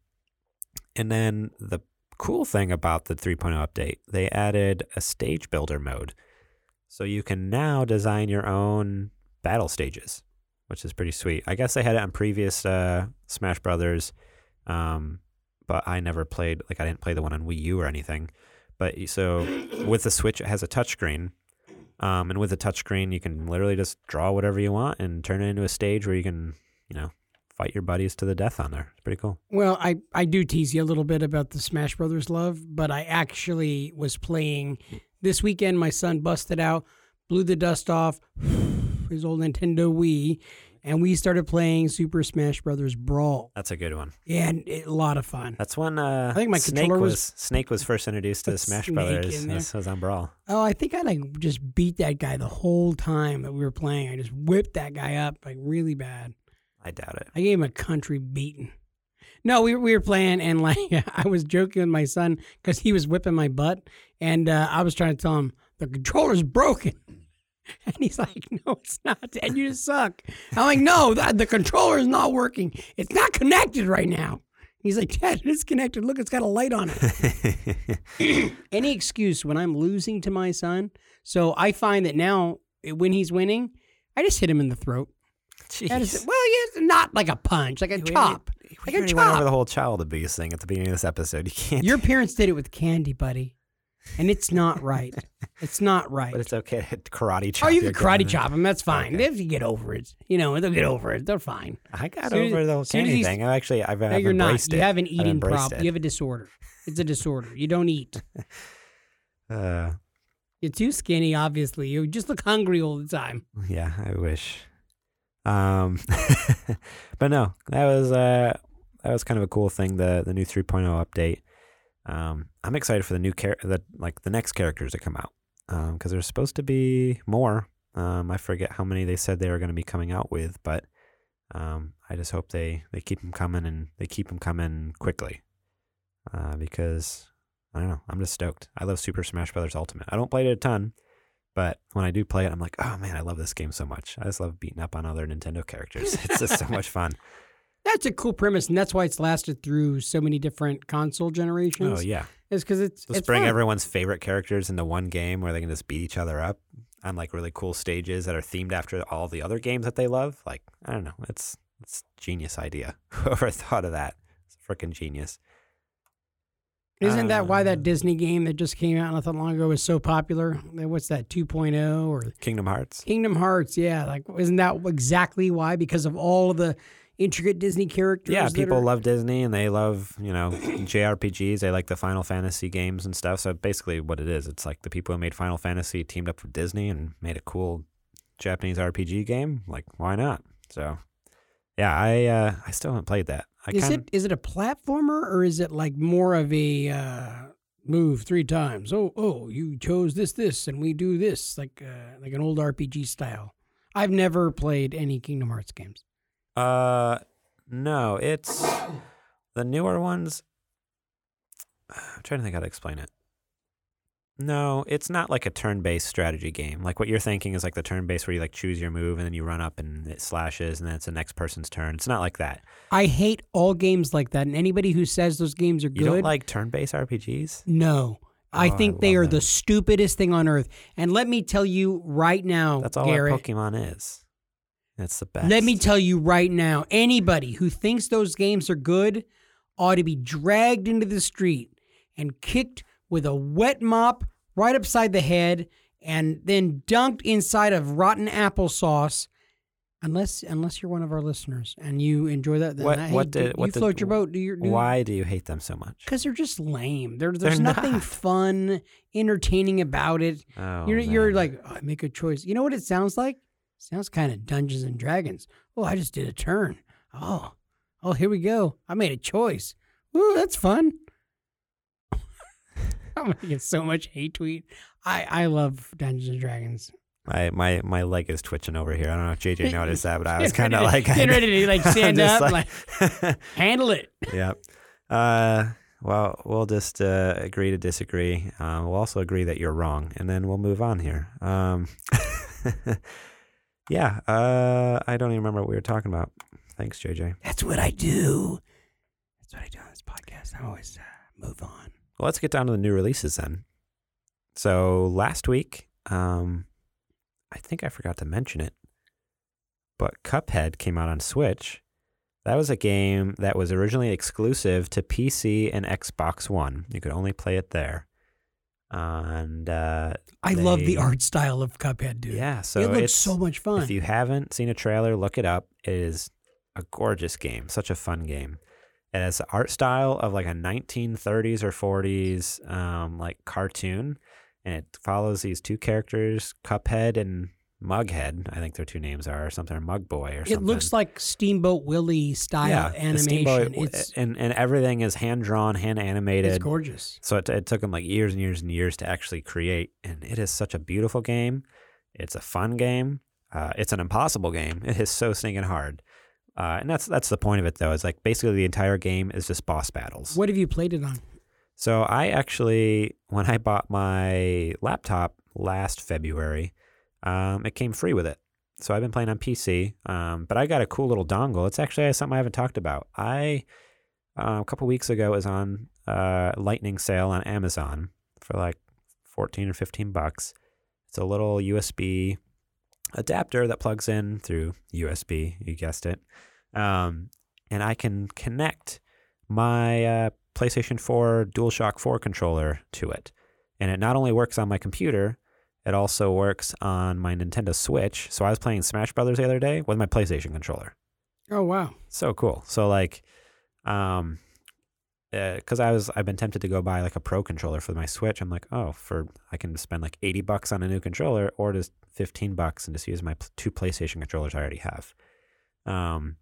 and then the cool thing about the 3.0 update, they added a stage builder mode. So you can now design your own battle stages, which is pretty sweet. I guess they had it on previous uh, Smash Brothers, um, but I never played, like, I didn't play the one on Wii U or anything. But so with the Switch, it has a touchscreen. Um, and with the touchscreen, you can literally just draw whatever you want and turn it into a stage where you can, you know, fight your buddies to the death on there. It's pretty cool. Well, I, I do tease you a little bit about the Smash Brothers love, but I actually was playing this weekend. My son busted out, blew the dust off his old Nintendo Wii, and we started playing Super Smash Brothers Brawl. That's a good one. Yeah, and it, a lot of fun. That's when uh, I think my Snake controller was, was- Snake was first introduced to Smash Brothers. This was on Brawl. Oh, I think I like just beat that guy the whole time that we were playing. I just whipped that guy up like really bad. I doubt it. I gave him a country beating. No, we were, we were playing and like I was joking with my son because he was whipping my butt, and uh, I was trying to tell him the controller's broken, and he's like, "No, it's not, Dad. You just suck." I'm like, "No, the, the controller is not working. It's not connected right now." He's like, "Dad, it's connected. Look, it's got a light on it." Any excuse when I'm losing to my son. So I find that now when he's winning, I just hit him in the throat. Is, well, yes, not like a punch, like a We chop. already- Like We a already went over chop. the whole child abuse thing at the beginning of this episode. You can't. Your parents did it with candy, buddy. And it's not right. It's not right. but it's okay to karate chop. oh, you can karate kid. chop them. That's fine. Okay. They can get over it. You know, they'll get over it. They're fine. I got as- over the whole as candy thing. I actually, I've, No, I've you're not. embraced You have an eating problem. it. You have a disorder. It's a disorder. You don't eat. Uh, You're too skinny, obviously. You just look hungry all the time. yeah, I wish. Um, but no, that was uh, that was kind of a cool thing. The the new 3.0 update. Um, I'm excited for the new char- the like the next characters to come out. Um, because there's supposed to be more. Um, I forget how many they said they were going to be coming out with, but Um, I just hope they they keep them coming and they keep them coming quickly, uh, because I don't know. I'm just stoked. I love Super Smash Brothers Ultimate. I don't play it a ton, but when I do play it, I'm like, oh man, I love this game so much. I just love beating up on other Nintendo characters. It's just so much fun. That's a cool premise, and that's why it's lasted through so many different console generations. Oh yeah, Is because it's Let's it's bring fun. everyone's favorite characters into one game where they can just beat each other up on like really cool stages that are themed after all the other games that they love. Like I don't know, it's it's genius idea. Whoever thought of that, it's freaking genius. Isn't that why that Disney game that just came out not that long ago was so popular? That- What's that 2.0 or Kingdom Hearts. Kingdom Hearts? Yeah, like isn't that exactly why? Because of all of the intricate Disney characters. Yeah, people are- love Disney and they love you know JRPGs. They like the Final Fantasy games and stuff. So basically, what it is, it's like the people who made Final Fantasy teamed up with Disney and made a cool Japanese RPG game. Like, why not? So, yeah, I uh, I still haven't played that. I Is kind it is it a platformer or is it like more of a uh, move three times? Oh oh, you chose this this and we do this like uh, like an old RPG style. I've never played any Kingdom Hearts games. Uh, no, it's the newer ones. I'm trying to think how to explain it. No, it's not like a turn-based strategy game. Like what you're thinking is like the turn-based where you like choose your move and then you run up and it slashes and then it's the next person's turn. It's not like that. I hate all games like that, and anybody who says those games are You good, don't like turn-based RPGs? no. Oh, I Oh, I think they love are the them. stupidest thing on earth. And let me tell you right now, That's all Garrett, Pokemon is. That's the best. Let me tell you right now, anybody who thinks those games are good ought to be dragged into the street and kicked with a wet mop right upside the head and then dunked inside of rotten applesauce. Unless unless you're one of our listeners and you enjoy that, then What- hey, what did- what you did- float your boat? Do your do Why do you hate them so much? Because they're just lame. There, there's nothing not. fun, entertaining about it. Oh, You're you're like, oh, I make a choice. You know what it sounds like? Sounds kind of Dungeons and Dragons. Oh, I just did a turn. Oh, oh, here we go. I made a choice. Ooh, that's fun. I'm gonna get so much hate tweet. I I love Dungeons and Dragons. my my my leg is twitching over here. I don't know if JJ noticed that, but I was kind of like getting ready to, like, stand up, like- Handle it. yep. Uh, well, we'll just uh, agree to disagree. Uh, we'll also agree that you're wrong, and then we'll move on here. Um, yeah. Uh, I don't even remember what we were talking about. Thanks, JJ. That's what I do. That's what I do on this podcast. I always uh, move on. Well, let's get down to the new releases then. So last week, um, I think I forgot to mention it, but Cuphead came out on Switch. That was a game that was originally exclusive to PC and Xbox One. You could only play it there. And uh, I love the art style of Cuphead, dude. yeah, so it looks so much fun. If you haven't seen a trailer, look it up. It is a gorgeous game, such a fun game. It has the art style of like a 1930s or 40s um, like cartoon, and it follows these two characters, Cuphead and Mughead. I think their two names are or something, or Mug Boy or something. It looks like Steamboat Willie style yeah, animation. Steamboat- it's and and everything is hand drawn, hand animated. it's gorgeous. So it, it took them like years and years and years to actually create, and it is such a beautiful game. It's a fun game. Uh, it's an impossible game. It is so stinking hard, uh, and that's that's the point of it though. Is like basically the entire game is just boss battles. What have you played it on? So I actually, when I bought my laptop last February, um, it came free with it. So I've been playing on PC, um, but I got a cool little dongle. It's actually something I haven't talked about. I uh, a couple weeks ago was on uh, lightning sale on Amazon for like fourteen or fifteen bucks. It's a little USB adapter that plugs in through USB. You guessed it, um, and I can connect my uh, PlayStation 4 DualShock 4 controller to it. And it not only works on my computer, it also works on my Nintendo Switch. So I was playing Smash Brothers the other day with my PlayStation controller. Oh wow. So cool. So like, um, because I was I've been tempted to go buy like a pro controller for my Switch. I'm like, oh, for I can spend like 80 bucks on a new controller, or just 15 bucks and just use my two PlayStation controllers I already have, um,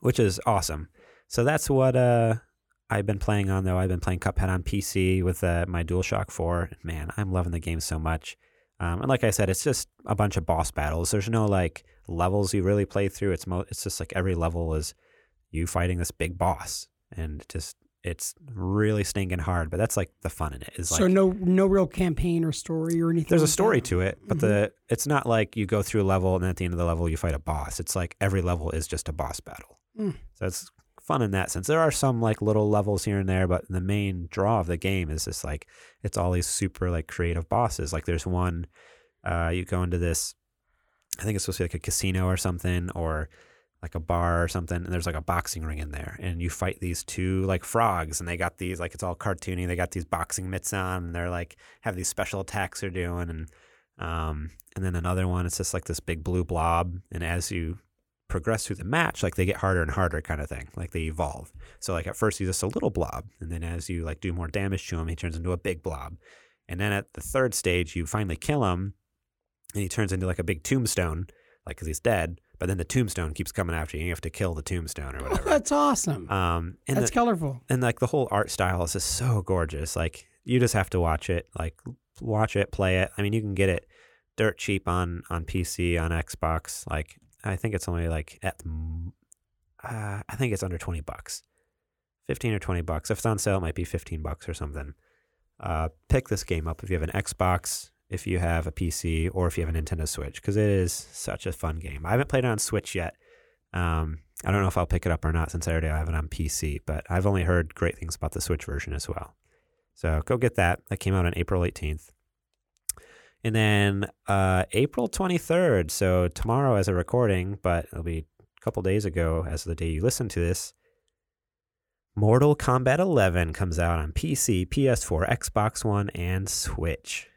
which is awesome. So that's what uh I've been playing on though. I've been playing Cuphead on PC with uh, my DualShock 4. Man, I'm loving the game so much. Um, and like I said, it's just a bunch of boss battles. There's no like levels you really play through. It's mo- it's just like every level is you fighting this big boss, and just it's really stinking hard. But that's like the fun in it. Is like so no no real campaign or story or anything. there's a story that? to it, but the it's not like you go through a level and at the end of the level you fight a boss. It's like every level is just a boss battle. Mm. So it's fun in that sense. There are some like little levels here and there, but the main draw of the game is just like it's all these super like creative bosses. Like there's one uh you go into this I think it's supposed to be like a casino or something or like a bar or something and there's like a boxing ring in there and you fight these two like frogs and they got these like it's all cartoony they got these boxing mitts on and they're like have these special attacks they're doing and um and then another one it's just like this big blue blob and as you progress through the match like they get harder and harder kind of thing like they evolve. So like at first he's just a little blob and then as you like do more damage to him he turns into a big blob. And then at the third stage you finally kill him and he turns into like a big tombstone like because he's dead but then the tombstone keeps coming after you and you have to kill the tombstone or Oh, whatever that's awesome. um and that's the, colorful. and like the whole art style is just so gorgeous. Like you just have to watch it, like watch it, play it. I mean, you can get it dirt cheap on on PC, on Xbox. Like I think it's only like at uh, I think it's under twenty bucks, fifteen or twenty bucks. If it's on sale, it might be fifteen bucks or something. Uh, pick this game up if you have an Xbox, if you have a PC, or if you have a Nintendo Switch, because it is such a fun game. I haven't played it on Switch yet. Um, I don't know if I'll pick it up or not since I already have it on PC, but I've only heard great things about the Switch version as well. So go get that. That came out on April 18th. And then uh, April 23rd, so tomorrow as a recording, but it'll be a couple days ago as the day you listen to this, Mortal Kombat 11 comes out on PC, PS4, Xbox One, and Switch.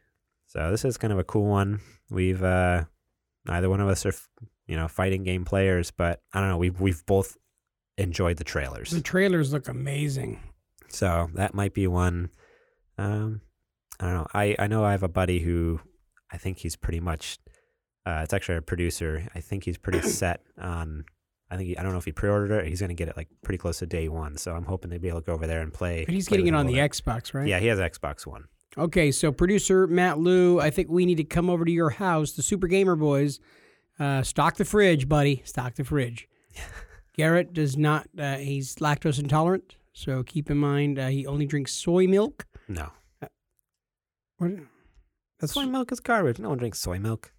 So this is kind of a cool one. We've uh, neither one of us are, you know, fighting game players, but I don't know. We've we've both enjoyed the trailers. The trailers look amazing. So that might be one. Um, I don't know. I, I know I have a buddy who I think he's pretty much. Uh, it's actually a producer. I think he's pretty set on. I think he, I don't know if he pre-ordered it. He's going to get it like pretty close to day one. So I'm hoping to be able to go over there and play. But he's play getting it on the bit. Xbox, right? Yeah, he has Xbox One. Okay, so producer Matt Lou, I think we need to come over to your house, the Super Gamer Boys. Uh, stock the fridge, buddy. Stock the fridge. Garrett does not. Uh, he's lactose intolerant, so keep in mind uh, he only drinks soy milk. No, What? That's soy milk is garbage. No one drinks soy milk.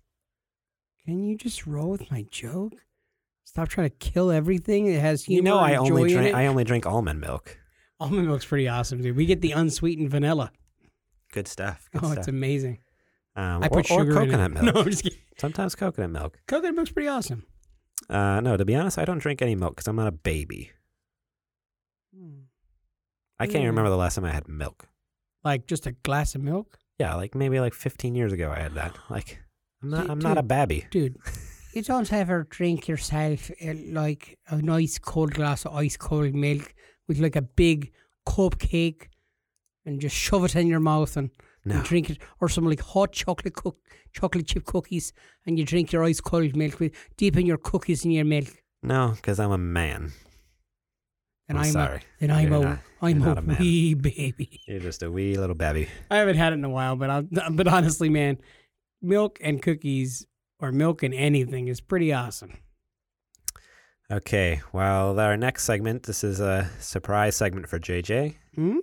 Can you just roll with my joke? Stop trying to kill everything. It has humor You know, I only drink. I only drink almond milk. Almond milk's pretty awesome, dude. We get the unsweetened vanilla. Good stuff. Good oh, stuff. it's amazing. Um, I or, put or sugar coconut in it. milk. No, I'm just kidding. Sometimes coconut milk. Coconut milk's pretty awesome. Uh, no, to be honest, I don't drink any milk because I'm not a baby. Hmm. I can't even Mm. remember the last time I had milk. Like just a glass of milk, Yeah, like maybe like 15 years ago I had that. Like I'm not Dude, I'm not a babby. dude. You don't ever drink yourself uh, like a nice cold glass of ice cold milk with like a big cupcake and just shove it in your mouth and, and drink it, or some like hot chocolate cook, chocolate chip cookies, and you drink your ice cold milk with dip in your cookies in your milk. No, because I'm a man. And I'm I'm sorry. A, then I'm You're a not- am a, a wee baby. You're just a wee little baby. I haven't had it in a while, but I but honestly, man, milk and cookies or milk and anything is pretty awesome. Okay, well, our next segment, this is a surprise segment for JJ. Hmm?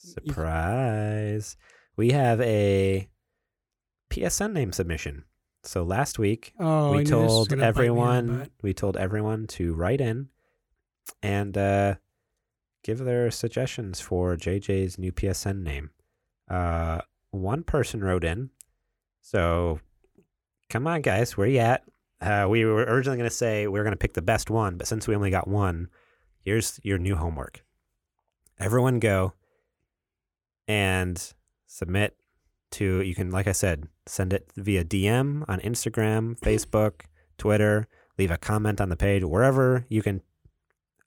Surprise. We have a PSN name submission. So last week, Oh, we knew this was told gonna bite me in the everyone we told everyone to write in and uh, give their suggestions for JJ's new PSN name. Uh, one person wrote in, so come on, guys, where you at? Uh, we were originally going to say we were going to pick the best one, but since we only got one, here's your new homework. Everyone go and submit to you can like I said, send it via DM on Instagram, Facebook, Twitter, leave a comment on the page, wherever you can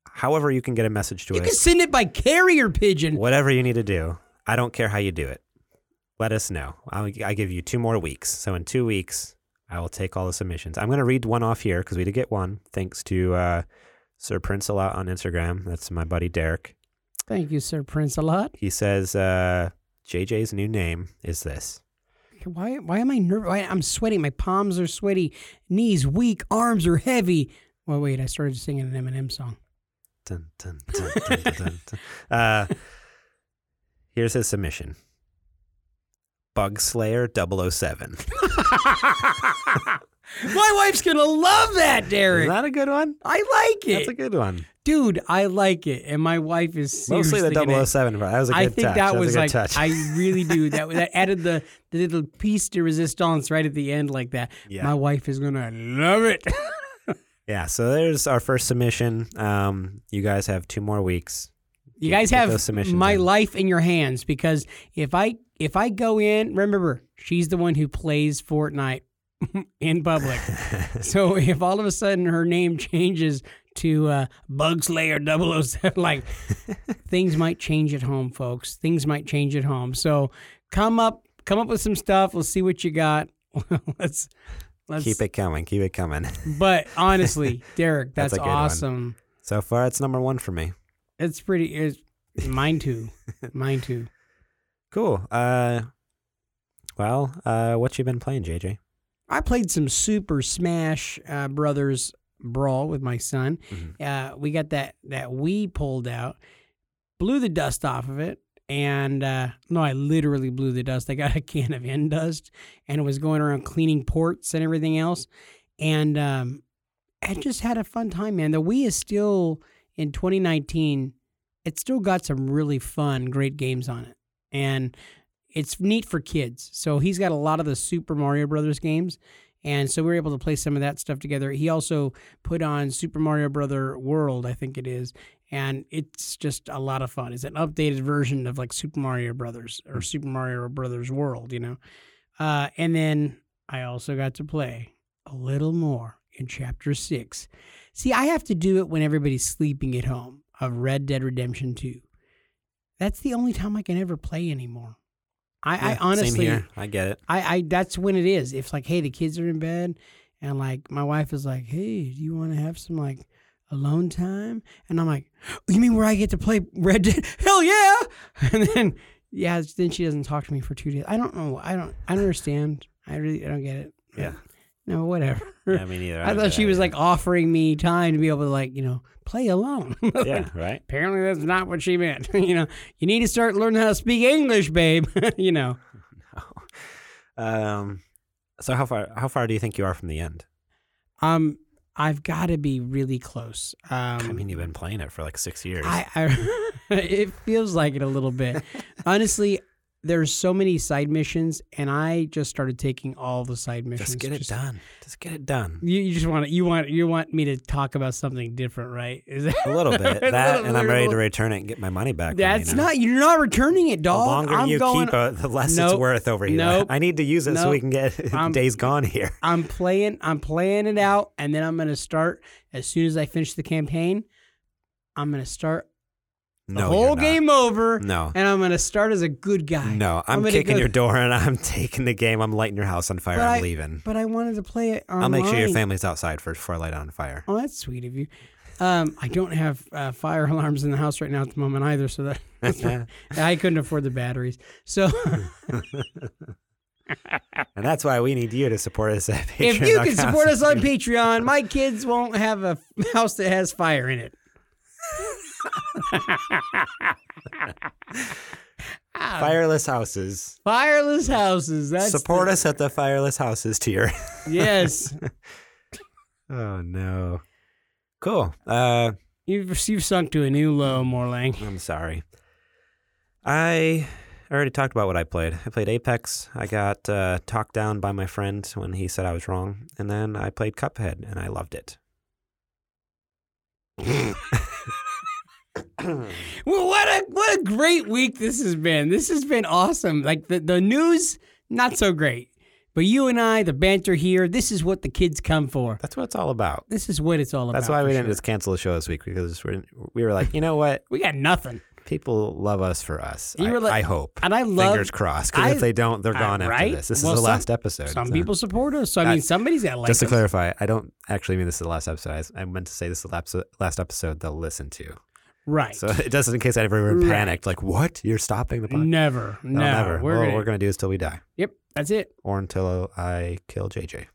however you can get a message to You us. You can send it by carrier pigeon. Whatever you need to do. I don't care how you do it. Let us know. I'll, I give you two more weeks. So in two weeks, I will take all the submissions. I'm going to read one off here because we did get one. Thanks to uh, Sir Prince a lot on Instagram. That's my buddy Derek. Thank you, Sir Prince, a lot. He says uh, JJ's new name is this. why why am I nervous? I'm sweating. My palms are sweaty. Knees weak. Arms are heavy. Well, wait. I started singing an Eminem song. Dun, dun, dun. Uh, here's his submission. Bug Slayer 007. My wife's gonna love that, Derek. Is that a good one? I like it, That's a good one. Dude. I like it, and my wife is Mostly the seriously gonna- 007, but that was a good I think touch. that was, was like touch. I really do that. That added the, the little piece de resistance right at the end, like that. Yeah. My wife is gonna love it. yeah, so there's our first submission. Um, you guys have two more weeks. You Get- guys get have my in. life in your hands because if I if I go in, remember she's the one who plays Fortnite in public. so if all of a sudden her name changes to uh, Bug Slayer 007, like things might change at home, folks. Things might change at home. So come up, come up with some stuff. Let's see what you got. let's let's Keep it coming. Keep it coming. But honestly, Derek, That's that's, a good one. awesome. So far, it's number one for me. It's pretty. It's, mine too. mine too. Cool. Uh, well, uh, what you been playing, JJ? I played some Super Smash uh, Brothers Brawl with my son. Mhm. Uh, we got that that Wii pulled out, blew the dust off of it, and uh, no, I literally blew the dust. I got a can of Endust, and it was going around cleaning ports and everything else, and um, I just had a fun time, man. The Wii is still in 2019. It's still got some really fun, great games on it, and it's neat for kids. So he's got a lot of the Super Mario Brothers games, and so we were able to play some of that stuff together. He also put on Super Mario Brother World, I think it is, and it's just a lot of fun. It's an updated version of like Super Mario Brothers or Super Mario Brothers World, you know. Uh, and then I also got to play a little more in Chapter Six. See, I have to do it when everybody's sleeping at home of Red Dead Redemption Two. That's the only time I can ever play anymore. I, I honestly. I get it. I, I that's when it is. If like, hey, the kids are in bed, and like my wife is like, hey, do you want to have some like alone time? And I'm like, you mean where I get to play Red Dead? Hell yeah! And then yeah, then she doesn't talk to me for two days. I don't know. I don't. I don't understand. I really I don't get it. Yeah. No, whatever. Yeah, me neither. I don't thought she was like offering me time to be able to like you know play alone. yeah, right. Apparently that's not what she meant. you know, you need to start learning how to speak English, babe. you know. No. Um, so how far how far do you think you are from the end? Um, I've got to be really close. Um, I mean, you've been playing it for like six years. I, I it feels like it a little bit. Honestly, there's so many side missions, and I just started taking all the side missions. Just get it done. Just get it done. You, you just want to, you want you want me to talk about something different, right? Is that A little bit. That, little- and I'm ready to return it and get my money back. That's not. You're not returning it, dog. The longer I'm you going. keep it, the less it's worth over here. Nope. I need to use it so we can get I'm- Days Gone here. I'm playing. I'm playing it out, and then I'm gonna start as soon as I finish the campaign. I'm gonna start the No, whole game over, No. and I'm gonna start as a good guy. No, I'm I'm, kicking go- your door and I'm taking the game. I'm lighting your house on fire. But I'm I- leaving. But I wanted to play it online. I'll make sure your family's outside first before I light it on fire. Oh, that's sweet of you. Um, I don't have uh, fire alarms in the house right now at the moment either, so that that's I couldn't afford the batteries. So and that's why we need you to support us at Patreon. if you can support us on Patreon, my kids won't have a house that has fire in it. Fireless houses. Fireless houses. That's support the- us at the Fireless Houses tier. Yes, oh, no. Cool. Uh, you've you've sunk to a new low, Morlang. I'm sorry. I already talked about what I played. I played Apex. I got uh, talked down by my friend when he said I was wrong. And then I played Cuphead and I loved it. Well, what a what a great week this has been. This has been awesome. Like the, the news, not so great. But you and I, the banter here, this is what the kids come for. That's what it's all about. This is what it's all about. That's why we didn't sure. just cancel the show this week because we're, we were like, you know what? We got nothing. People love us for us. You I, were like- I hope. And I love Fingers crossed. Because if they don't, they're I- gone after right? this. This Well, is the some- last episode. Some so- people support us. So I Uh, mean somebody's gotta like Just to us. clarify, I don't actually mean this is the last episode. I, I meant to say this is the last episode they'll listen to. Right. So it doesn't in case everyone Right. panicked, like, what? You're stopping the podcast? never. No. No, never. We're Well, gonna, we're going to do this till we die Yep. That's it. or until I kill JJ.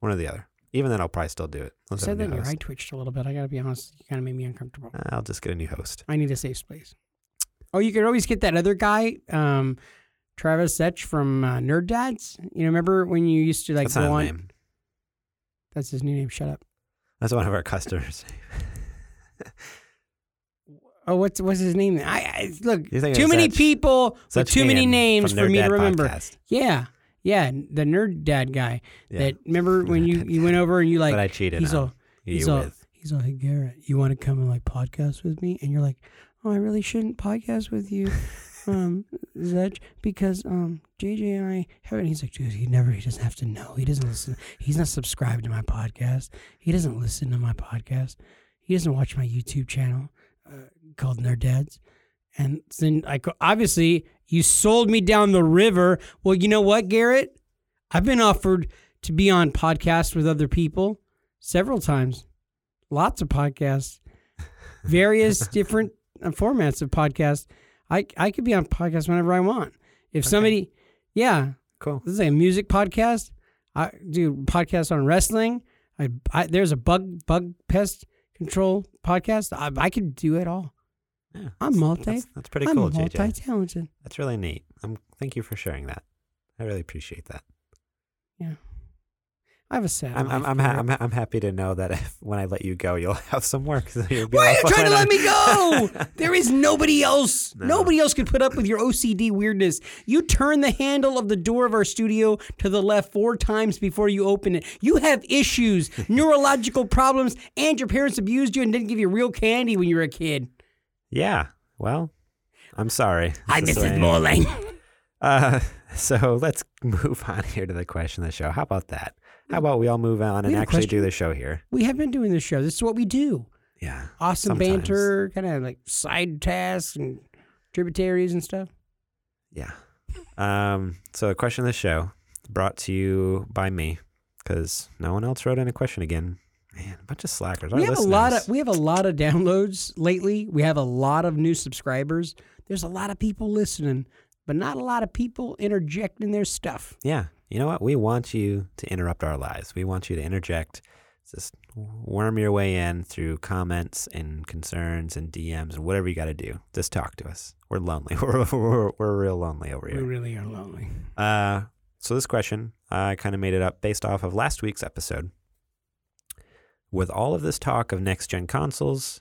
One or the other. Even then, I'll probably still do it. I said that your eye twitched a little bit. I got to be honest. You kind of made me uncomfortable. I'll just get a new host. I need a safe space. Oh, you could always get that other guy, um, Travis Setch from uh, Nerd Dads. You know, remember when you used to like That's go on? name. That's his new name. Shut up. That's one of our customers. Oh, what's what's his name? I, I look too many Setch- people with too many names for me Dad to remember. Podcast. Yeah, yeah, the Nerd Dad guy. Yeah. That remember when you you went over and you like but I cheated. he's all he's all he's all hey Garrett, you want to come and like podcast with me? And you're like, oh, I really shouldn't podcast with you, um, Zedge, because um, JJ and I have. And he's like, dude, he never, he doesn't have to know. He doesn't listen. He's not subscribed to my podcast. He doesn't listen to my podcast. He doesn't watch my YouTube channel uh, called Nerd Dads. And then I go, obviously you sold me down the river. Well, you know what, Garrett? I've been offered to be on podcasts with other people several times. Lots of podcasts, various different uh, formats of podcasts. I I could be on podcasts whenever I want. If somebody, yeah, Cool. this is a music podcast. I do podcasts on wrestling. I, I there's a bug bug pest control podcast. I, I could do it all. Yeah, I'm multi. That's, that's pretty I'm cool, JJ. multi-talented. That's really neat. Um, thank you for sharing that. I really appreciate that. I have a sad. I'm I'm I'm, ha- I'm, ha- I'm happy to know that if, when I let you go, you'll have some work. so Why are you trying to let me go? There is nobody else. No. Nobody else could put up with your OCD weirdness. You turn the handle of the door of our studio to the left four times before you open it. You have issues, neurological problems, and your parents abused you and didn't give you real candy when you were a kid. yeah. Well, I'm sorry. Is Mrs. Morlang. Uh, so let's move on here to the question of the show. How about that? How about we all move on and a actually do the show here? We have been doing this show. This is what we do. Yeah. Awesome Sometimes. banter, kind of like side tasks and tributaries and stuff. Yeah. Um. So the question of the show brought to you by me because no one else wrote in a question again. Man, a bunch of slackers. Our we have a lot of we have a lot of downloads lately. We have a lot of new subscribers. There's a lot of people listening, but not a lot of people interjecting their stuff. Yeah. You know what? We want you to interrupt our lives. We want you to interject. Just worm your way in through comments and concerns and DMs and whatever you got to do. Just talk to us. We're lonely. We're, we're, we're real lonely over here. We really are lonely. Uh, so this question, I kind of made it up based off of last week's episode. With all of this talk of next gen consoles,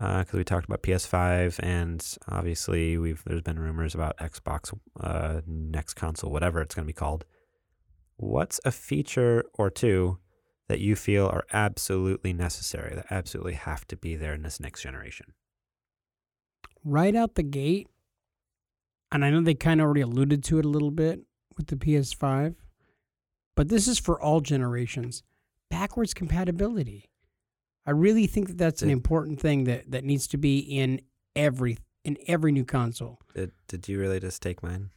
because we talked about PS5, and obviously we've there's been rumors about Xbox uh, next console, whatever it's going to be called. What's a feature or two that you feel are absolutely necessary, that absolutely have to be there in this next generation? Right out the gate, and I know they kind of already alluded to it a little bit with the PS5, but this is for all generations. Backwards compatibility. I really think that that's an important thing that, that needs to be in every in every new console. Did, did you really just take mine?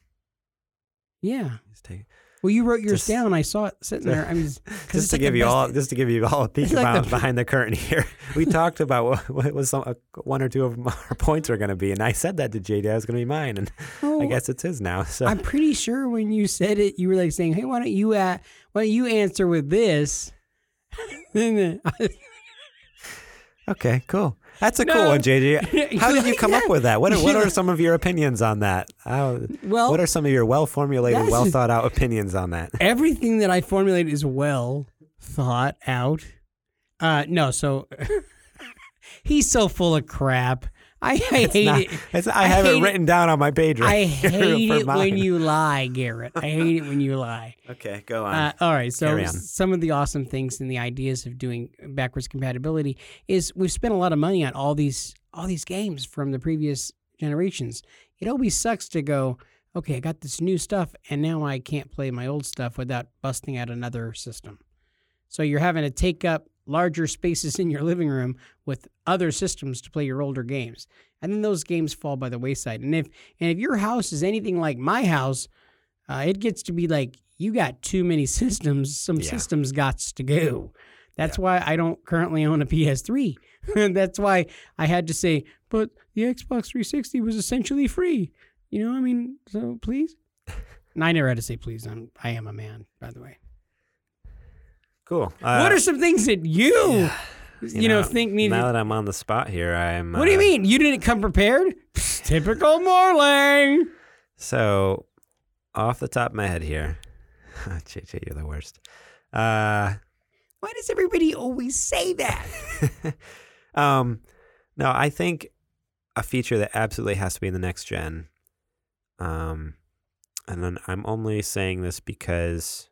Yeah. Just take, Well, you wrote yours Just- down. I saw it sitting there. I mean, just to like give you all, just to give you all a peek It's like the- behind the curtain here. We talked about what, what was some uh, one or two of our points are going to be, and I said that to JD I was going to be mine, and I guess it's his now. So I'm pretty sure when you said it, you were like saying, "Hey, why don't you uh, why don't you answer with this?" Okay, cool. That's a cool one, JJ. How did you come up with that? What are, what are some of your opinions on that? How, well, what are some of your well formulated, well thought out opinions on that? everything that I formulate is well thought out. Uh, no, so he's so full of crap. I, I hate not- it. it's- I, I have it it. written down on my page right I hate it when you lie, Garrett. I hate it when you lie. Okay, go on. Uh, all right. So on. some of the awesome things and the ideas of doing backwards compatibility is we've spent a lot of money on all these all these games from the previous generations. It always sucks to go, okay, I got this new stuff and now I can't play my old stuff without busting out another system. So you're having to take up larger spaces in your living room with other systems to play your older games. And then those games fall by the wayside. And if and if your house is anything like my house, uh, it gets to be like you got too many systems. Some Yeah. systems got to go. That's why I don't currently own a PS3. That's why I had to say, but the Xbox 360 was essentially free. You know, I mean, so please. And I never had to say please. I'm, I am a man, by the way. Cool. Uh, what are some things that you, you, know, think need? now that I'm on the spot here, I'm. what do you uh, mean? You didn't come prepared? Psst, typical Morlang. So, off the top of my head here, JJ, you're the worst. Uh, Why does everybody always say that? um, no, I think a feature that absolutely has to be in the next gen. Um, and then I'm only saying this because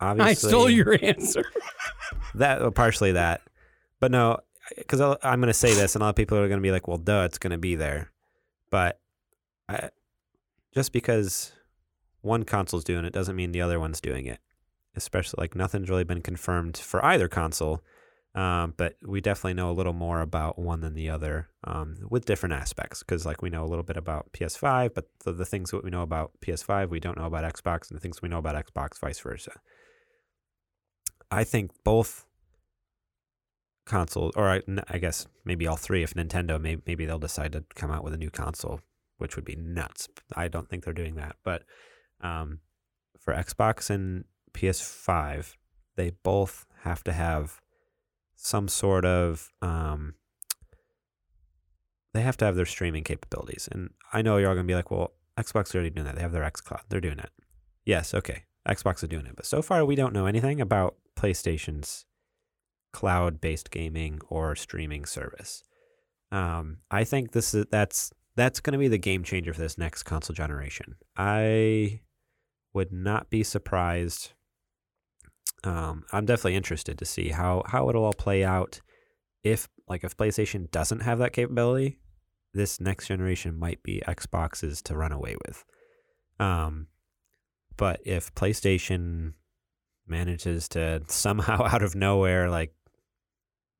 obviously I stole your answer. that partially that, but no, because I'm going to say this, and a lot of people are going to be like, "Well, duh, it's going to be there," but I, just because one console's doing it doesn't mean the other one's doing it. Especially like nothing's really been confirmed for either console, um, but we definitely know a little more about one than the other um, with different aspects. Because like we know a little bit about PS5, but the, the things that we know about PS5 we don't know about Xbox, and the things we know about Xbox, vice versa. I think both consoles, or I, I guess maybe all three, if Nintendo, maybe, maybe they'll decide to come out with a new console, which would be nuts. I don't think they're doing that. But um, for Xbox and PS5, they both have to have some sort of. Um, they have to have their streaming capabilities. And I know you're all going to be like, well, Xbox is already doing that. They have their xCloud. They're doing it. Yes, okay. Xbox is doing it. But so far, we don't know anything about PlayStation's cloud based gaming or streaming service. Um, I think this is that's that's going to be the game changer for this next console generation. I would not be surprised. Um, I'm definitely interested to see how how it'll all play out. If like if PlayStation doesn't have that capability, this next generation might be Xbox's to run away with. Um, but if PlayStation manages to somehow out of nowhere like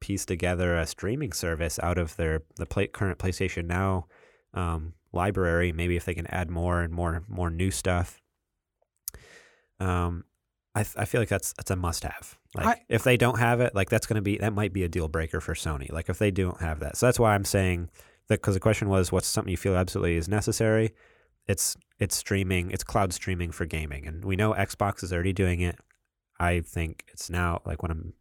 piece together a streaming service out of their the play, current PlayStation Now um, library. Maybe if they can add more and more more new stuff. Um, I th- I feel like that's that's a must have. Like I- if they don't have it, like that's gonna be that might be a deal breaker for Sony. Like if they don't have that, so that's why I'm saying that because the question was what's something you feel absolutely is necessary. It's it's streaming, it's cloud streaming for gaming, and we know Xbox is already doing it. I think it's now like when I'm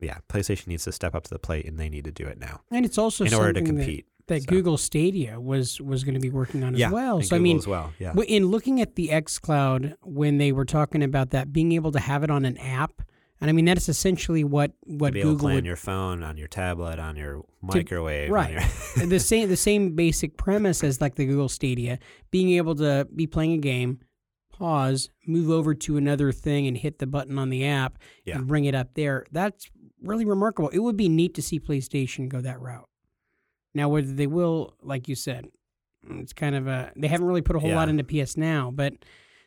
yeah, PlayStation needs to step up to the plate and they need to do it now And it's also in order to something that- compete. that So- Google Stadia was was going to be working on yeah, as well. So I mean, as well, yeah, in looking at the X Cloud when they were talking about that being able to have it on an app, and I mean that is essentially what what to to Google play on your phone, on your tablet, on your microwave, on right. your- the same the same basic premise as like the Google Stadia, being able to be playing a game, pause, move over to another thing, and hit the button on the app Yeah. and bring it up there. That's really remarkable. It would be neat to see PlayStation go that route. Now, whether they will, like you said, it's kind of a they haven't really put a whole lot into PS Now, but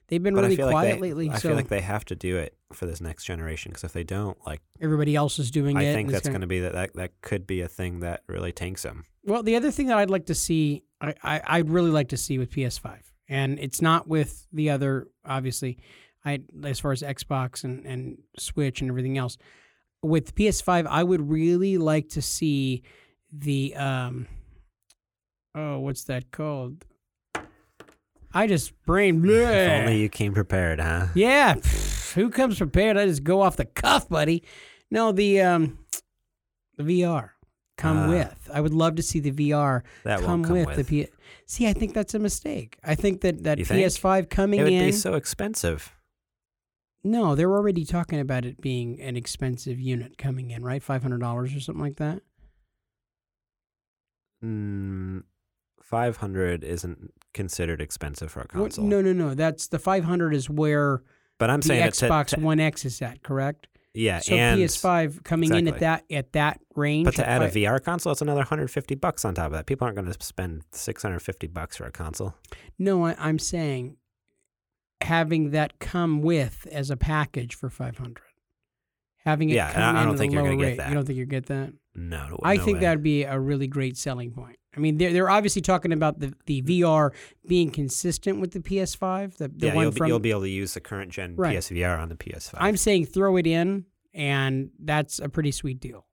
they've been But really quiet like they, lately. I so feel like they have to do it for this next generation because if they don't, like, everybody else is doing I it. I think that's going to be that, that that could be a thing that really tanks them. Well, the other thing that I'd like to see, I, I I'd really like to see with PS5, and it's not with the other, obviously, I as far as Xbox and and Switch and everything else. With PS5, I would really like to see the um, oh, what's that called? I just brain. If only you came prepared, huh? Yeah, pff, who comes prepared? I just go off the cuff, buddy. No, the um, the VR come Ah. with. I would love to see the VR That come, come with, with. the P. See, I think that's a mistake. I think that that You think? PS5 coming It would in. be so expensive. no, they're already talking about it being an expensive unit coming in, right? Five hundred dollars or something like that. Mm, Five hundred isn't considered expensive for a What- console. no, no, no. That's the five hundred is where but I'm the saying that to- Xbox to- One X is at, correct? Yeah, So and PS5 coming in at that at that range. But to add a VR console, it's another 150 bucks on top of that. People aren't going to spend 650 bucks for a console. No, I, I'm saying having that come with as a package for 500. Having it Yeah, come I- I don't think you're lower gonna get that. You don't think you get that? No, no I no think way. that would be a really great selling point. I mean, they're, they're obviously talking about the, the VR being consistent with the PS5, the, the yeah, one you'll be, from. you'll be able to use the current gen Right. PSVR on the PS5. I'm saying throw it in and that's a pretty sweet deal.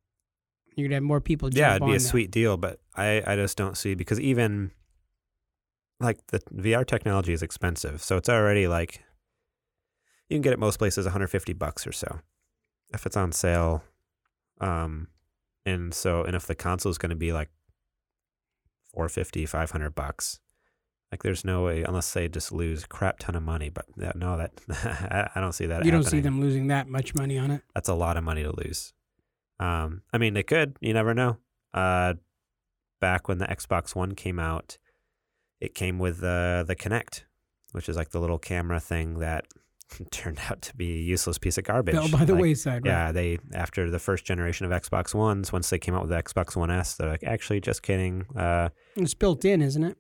You're gonna have more people. Jump yeah, it'd be a that. sweet deal, but I, I just don't see because even like the VR technology is expensive, so it's already like you can get it most places 150 bucks or so if it's on sale. Um, and so and if the console is going to be like 450, 500 bucks, like there's no way unless they just lose crap ton of money. But that, no, that I, don't see that. You don't see them losing that much money on it. that's a lot of money to lose. Um, I mean, they could. You never know. Uh, back when the Xbox One came out, it came with the the Kinect, which is like the little camera thing that turned out to be a useless piece of garbage. Fell by the Like, wayside. Right? Yeah, they after the first generation of Xbox Ones, once they came out with the Xbox One S, they're like, actually, just kidding. Uh, It's built in, isn't it?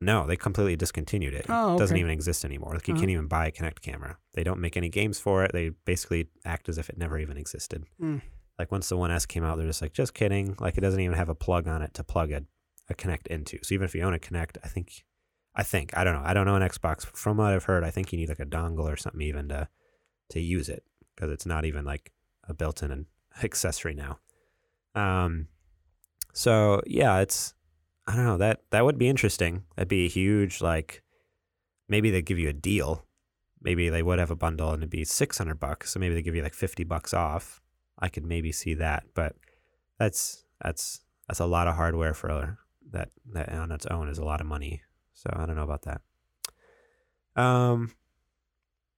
no, they completely discontinued it. Oh, It doesn't even exist anymore. Like you Uh-huh. can't even buy a Kinect camera. They don't make any games for it. They basically act as if it never even existed. Mm. Like once the One S came out, they're just like, just kidding. Like it doesn't even have a plug on it to plug a, a Kinect into. So even if you own a Kinect, I think, I think I don't know. I don't know an Xbox. From what I've heard, I think you need like a dongle or something even to to use it because it's not even like a built-in accessory now. Um, so yeah, it's I don't know that that would be interesting. That'd be a huge like maybe they give you a deal. Maybe they would have a bundle and it'd be six hundred bucks. So maybe they give you like fifty bucks off. I could maybe see that, but that's that's that's a lot of hardware for that that on its own is a lot of money. So I don't know about that. Um,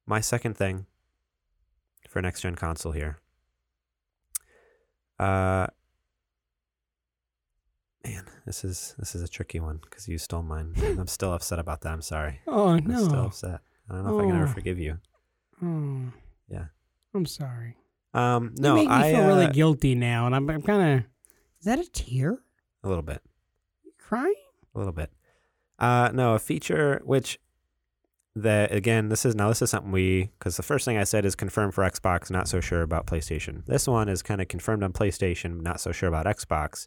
my second thing for next gen console here. Uh, man, this is this is a tricky one because you stole mine. I'm still upset about that. I'm sorry. Oh I'm still upset. I don't know if I can ever Oh. forgive you. Oh. Yeah. I'm sorry. Um, You no, make me I feel really uh, guilty now, and I'm, I'm kind of. Is that a tear? a little bit, crying? a little bit. Uh, no, a feature which that again, this is now this is something we because the first thing I said is confirmed for Xbox, not so sure about PlayStation. This one is kind of confirmed on PlayStation, not so sure about Xbox.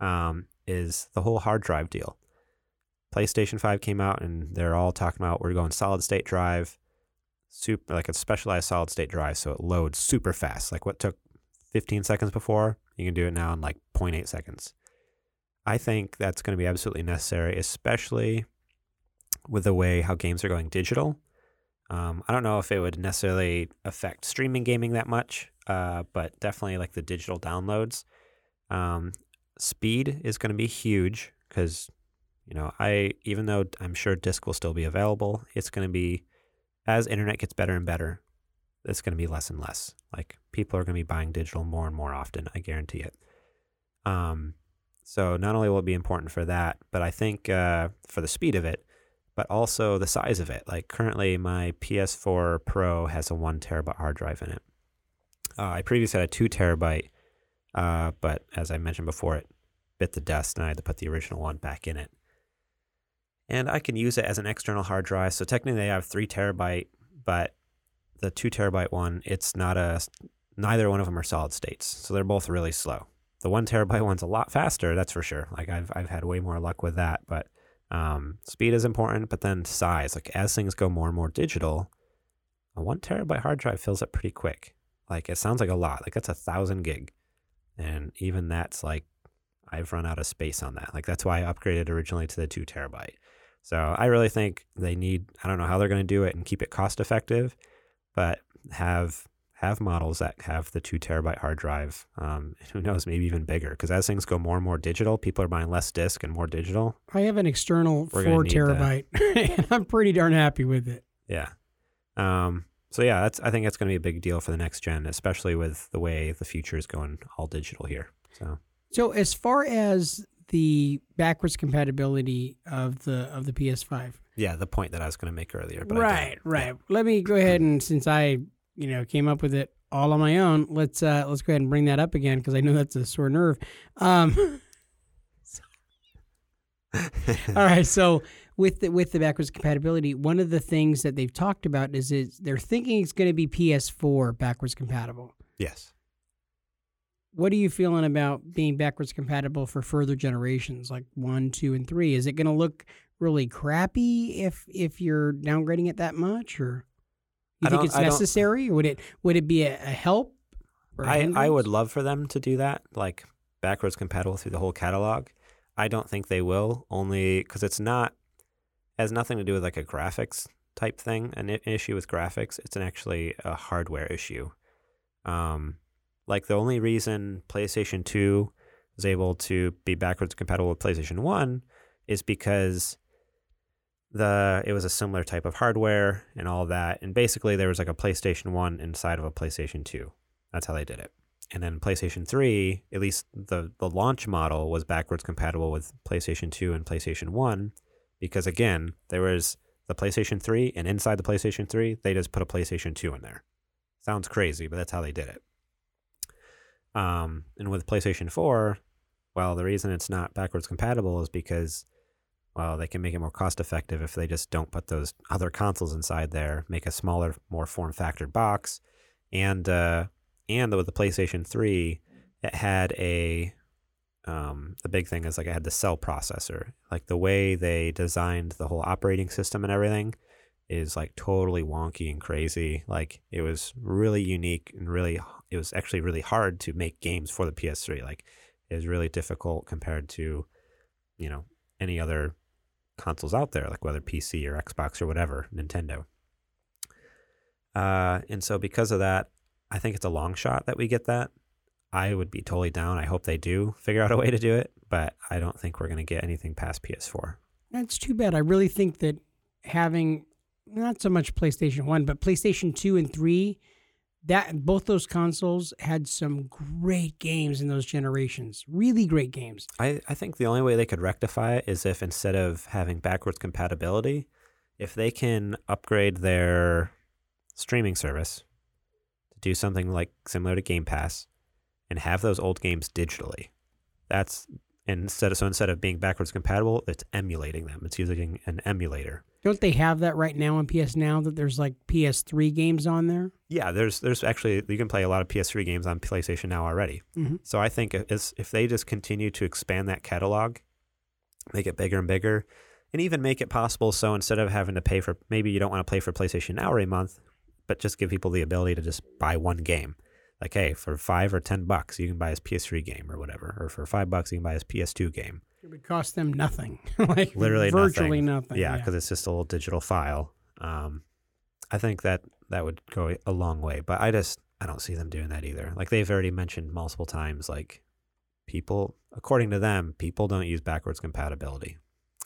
Um, is the whole hard drive deal. PlayStation 5 came out and they're all talking about we're going solid state drive, super like a specialized solid state drive, so it loads super fast. Like what took 15 seconds before, you can do it now in like 0.8 seconds. I think that's going to be absolutely necessary, especially with the way how games are going digital. Um, I don't know if it would necessarily affect streaming gaming that much, uh, but definitely like the digital downloads. Um, speed is going to be huge because, you know, I even though I'm sure disc will still be available, it's going to be as internet gets better and better, it's going to be less and less. Like people are going to be buying digital more and more often. I guarantee it. Um, so not only will it be important for that, but I think uh, for the speed of it, but also the size of it. Like currently, my PS4 Pro has a one terabyte hard drive in it. Uh, I previously had a two terabyte, uh, but as I mentioned before, it bit the dust, and I had to put the original one back in it. And I can use it as an external hard drive. So technically, I have three terabyte, but the two terabyte one, it's not a. Neither one of them are solid states, so they're both really slow. The one terabyte one's a lot faster, that's for sure. Like I've I've had way more luck with that, but um, speed is important, but then size. Like as things go more and more digital, a one terabyte hard drive fills up pretty quick. Like it sounds like a lot. Like that's a thousand gig, and even that's like I've run out of space on that. Like that's why I upgraded originally to the two terabyte. So I really think they need. I don't know how they're going to do it and keep it cost effective, but have have models that have the two terabyte hard drive. Um, who knows, maybe even bigger. Because as things go more and more digital, people are buying less disk and more digital. I have an external We're four terabyte, and I'm pretty darn happy with it. Yeah. Um, so yeah, that's I think that's going to be a big deal for the next gen, especially with the way the future is going all digital here. So So as far as the backwards compatibility of the of the PS5, yeah, the point that I was going to make earlier. Right, right. Let me go ahead and since I you know came up with it all on my own, let's uh let's go ahead and bring that up again because I know that's a sore nerve. Um, all right, so with the with the backwards compatibility, one of the things that they've talked about is is they're thinking it's going to be PS4 backwards compatible. yes. What are you feeling about being backwards compatible for further generations, like one, two, and three? Is it going to look really crappy if if you're downgrading it that much, or you I think it's I necessary, or would it would it be a, a help I, I would love for them to do that, like backwards compatible through the whole catalog. I don't think they will, only because it's not has nothing to do with like a graphics type thing. An issue with graphics, it's an actually a hardware issue. Um, like the only reason PlayStation Two was able to be backwards compatible with PlayStation One is because the it was a similar type of hardware and all that, and basically there was like a PlayStation One inside of a PlayStation Two. That's how they did it. And then PlayStation 3, at least the, the launch model was backwards compatible with PlayStation 2 and PlayStation 1 because again, there was the PlayStation 3 and inside the PlayStation 3, they just put a PlayStation 2 in there. Sounds crazy, but that's how they did it. Um, and with PlayStation 4, well, the reason it's not backwards compatible is because well, they can make it more cost effective if they just don't put those other consoles inside there, make a smaller, more form factor box, and uh, and with the PlayStation 3, it had a um, the big thing is like it had the cell processor. Like the way they designed the whole operating system and everything is like totally wonky and crazy. Like it was really unique and really it was actually really hard to make games for the PS3. Like it was really difficult compared to you know any other consoles out there, like whether PC or Xbox or whatever, Nintendo. Uh, and so because of that, I think it's a long shot that we get that. I would be totally down. I hope they do figure out a way to do it, but I don't think we're going to get anything past PS4. That's too bad. I really think that having not so much PlayStation 1, but PlayStation 2 and 3, that both those consoles had some great games in those generations. Really great games. I, I think the only way they could rectify it is if instead of having backwards compatibility, if they can upgrade their streaming service to do something like similar to Game Pass and have those old games digitally. That's instead of so instead of being backwards compatible, it's emulating them. It's using an emulator. Don't they have that right now on PS Now that there's like PS3 games on there? Yeah, there's there's actually you can play a lot of PS3 games on PlayStation now already. Mhm. So I think if, if they just continue to expand that catalog, make it bigger and bigger, and even make it possible so instead of having to pay for maybe you don't want to play for PlayStation Now every month, but just give people the ability to just buy one game. Like, hey, for five or ten bucks, you can buy his PS3 game or whatever, or for five bucks, you can buy his PS2 game. It would cost them nothing. like Literally virtually nothing. nothing. Yeah, because it's just a little digital file. Um, I think that that would go a long way, but I just I don't see them doing that either. Like they've already mentioned multiple times, like people, according to them, people don't use backwards compatibility.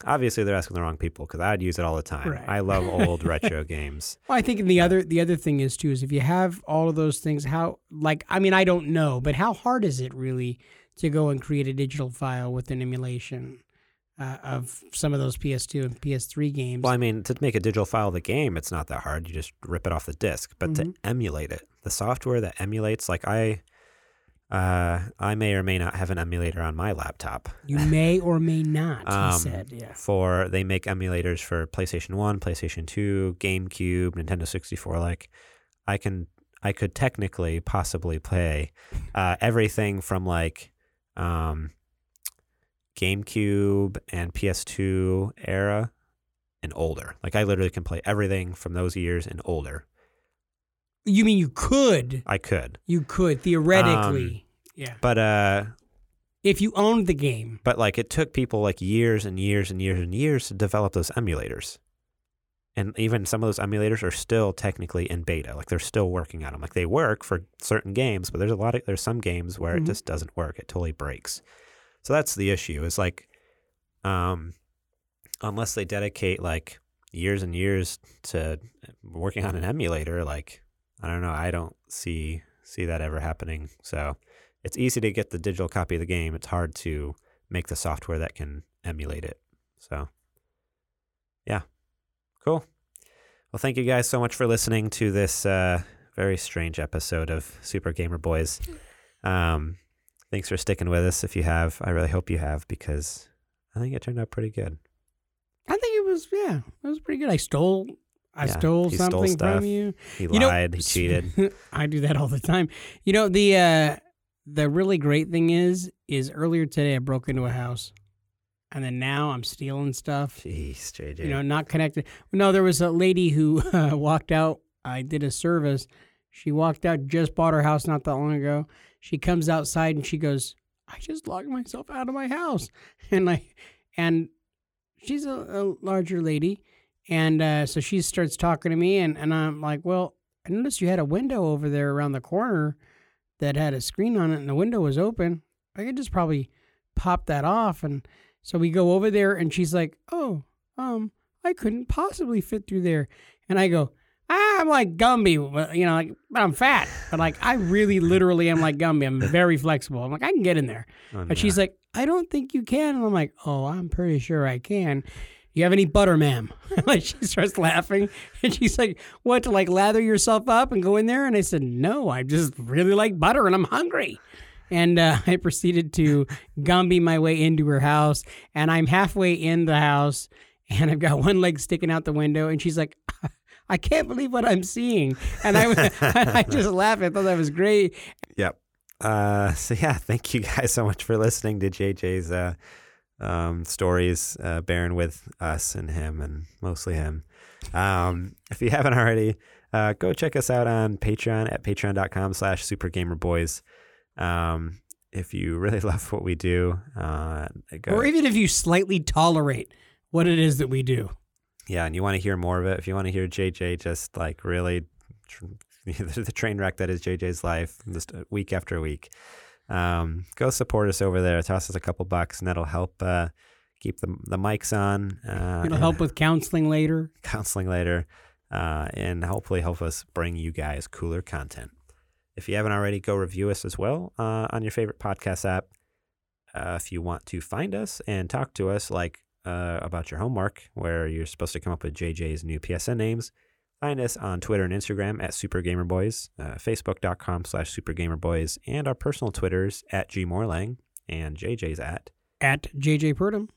Obviously, they're asking the wrong people because I'd use it all the time. Right. I love old retro games. Well, I think the other the other thing is too is if you have all of those things, how like I mean I don't know, but how hard is it really to go and create a digital file with an emulation uh, of some of those PS2 and PS3 games? Well, I mean, to make a digital file of the game, it's not that hard. You just rip it off the disk. But Mhm. to emulate it, the software that emulates, like I, uh, I may or may not have an emulator on my laptop. you may or may not. Um, he said, yeah. For they make emulators for PlayStation One, PlayStation Two, GameCube, Nintendo sixty four. Like, I can, I could technically possibly play uh, everything from like, um, GameCube and PS2 era and older. Like, I literally can play everything from those years and older. You mean you could? I could, You could theoretically, yeah. but uh, If you owned the game, but like it took people like years and years and years and years to develop those emulators. And even some of those emulators are still technically in beta. Like they're still working on them like they work for certain games but there's a lot of there's some games where Mhm. it just doesn't work. It totally breaks. So that's the issue. Is like um unless they dedicate like years and years to working on an emulator like i don't know i don't see see that ever happening so it's easy to get the digital copy of the game. It's hard to make the software that can emulate it. So, yeah, cool. Well, thank you guys so much for listening to this uh, very strange episode of Super Gamer Boys. Um, thanks for sticking with us. If you have, I really hope you have because I think it turned out pretty good. I think it was yeah, it was pretty good. I stole I Yeah, stole stole something stuff. from you. He You know- lied. he cheated. I do that all the time. You know the uh, the really great thing is is earlier today I broke into a house, and then now I'm stealing stuff. Jeez, JJ. You know, not connected. No, there was a lady who uh, walked out. I did a service, She walked out, just bought her house not that long ago. She comes outside and she goes, I just locked myself out of my house. And like, and she's a, a larger lady. And uh, so she starts talking to me, and, and I'm like, Well, I noticed you had a window over there around the corner that had a screen on it, and the window was open. I could just probably pop that off. And so we go over there, and she's like, Oh, um, I couldn't possibly fit through there. And I go, I'm like Gumby, you know, like, but I'm fat. But like, I really literally am like Gumby. I'm very flexible. I'm like, I can get in there. Oh, And she's like, I don't think you can. And I'm like, oh, I'm pretty sure I can. You have any butter, ma'am? like she starts laughing, and she's like, "What to like lather yourself up and go in there?" And I said, "No, I just really like butter, and I'm hungry." And uh, I proceeded to Gumby my way into her house, and I'm halfway in the house, and I've got one leg sticking out the window, and she's like. I can't believe what I'm seeing, and I, I just laughed. I thought that was great. Yep. Uh, so yeah, thank you guys so much for listening to JJ's uh, um, stories, uh, bearing with us and him, and mostly him. Um, if you haven't already, uh, go check us out on Patreon at patreon.com slash supergamerboys. Um, if you really love what we do, uh, Or even if you slightly tolerate what it is that we do. yeah, and you want to hear more of it, if you want to hear JJ just like really tr- the train wreck that is JJ's life, just uh, week after week, um, go support us over there. Toss us a couple bucks, and that'll help uh, keep the the mics on. Uh, It'll help with counseling later. counseling later, uh, and hopefully help us bring you guys cooler content. If you haven't already, go review us as well uh, on your favorite podcast app. Uh, if you want to find us and talk to us, like uh, about your homework, where you're supposed to come up with JJ's new PSN names, find us on Twitter and Instagram at SuperGamerBoys, uh, Facebook.com slash SuperGamerBoys, and our personal Twitters at GMorlang and JJ's at. At JJ Purdom.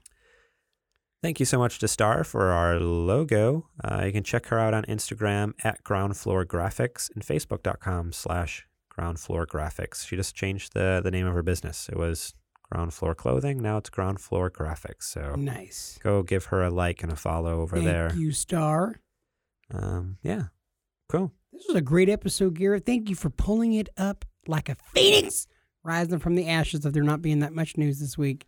Thank you so much to Star for our logo. Uh, you can check her out on Instagram at Ground Floor Graphics and Facebook.com slash Ground Floor Graphics. She just changed the, the name of her business. It was Ground Floor Clothing. Now it's Ground Floor Graphics. So Nice. go give her a like and a follow over Thank there. you, Star. Um, yeah, cool. This was a great episode, Garrett. Thank you for pulling it up like a phoenix, rising from the ashes of there not being that much news this week.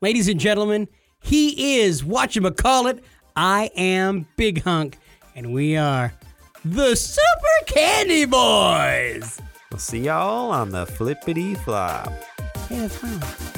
Ladies and gentlemen, he is whatchamacallit. I am Big Hunk, and we are the Super Candy Boys. We'll see y'all on the flippity flop. Hey, that's fine.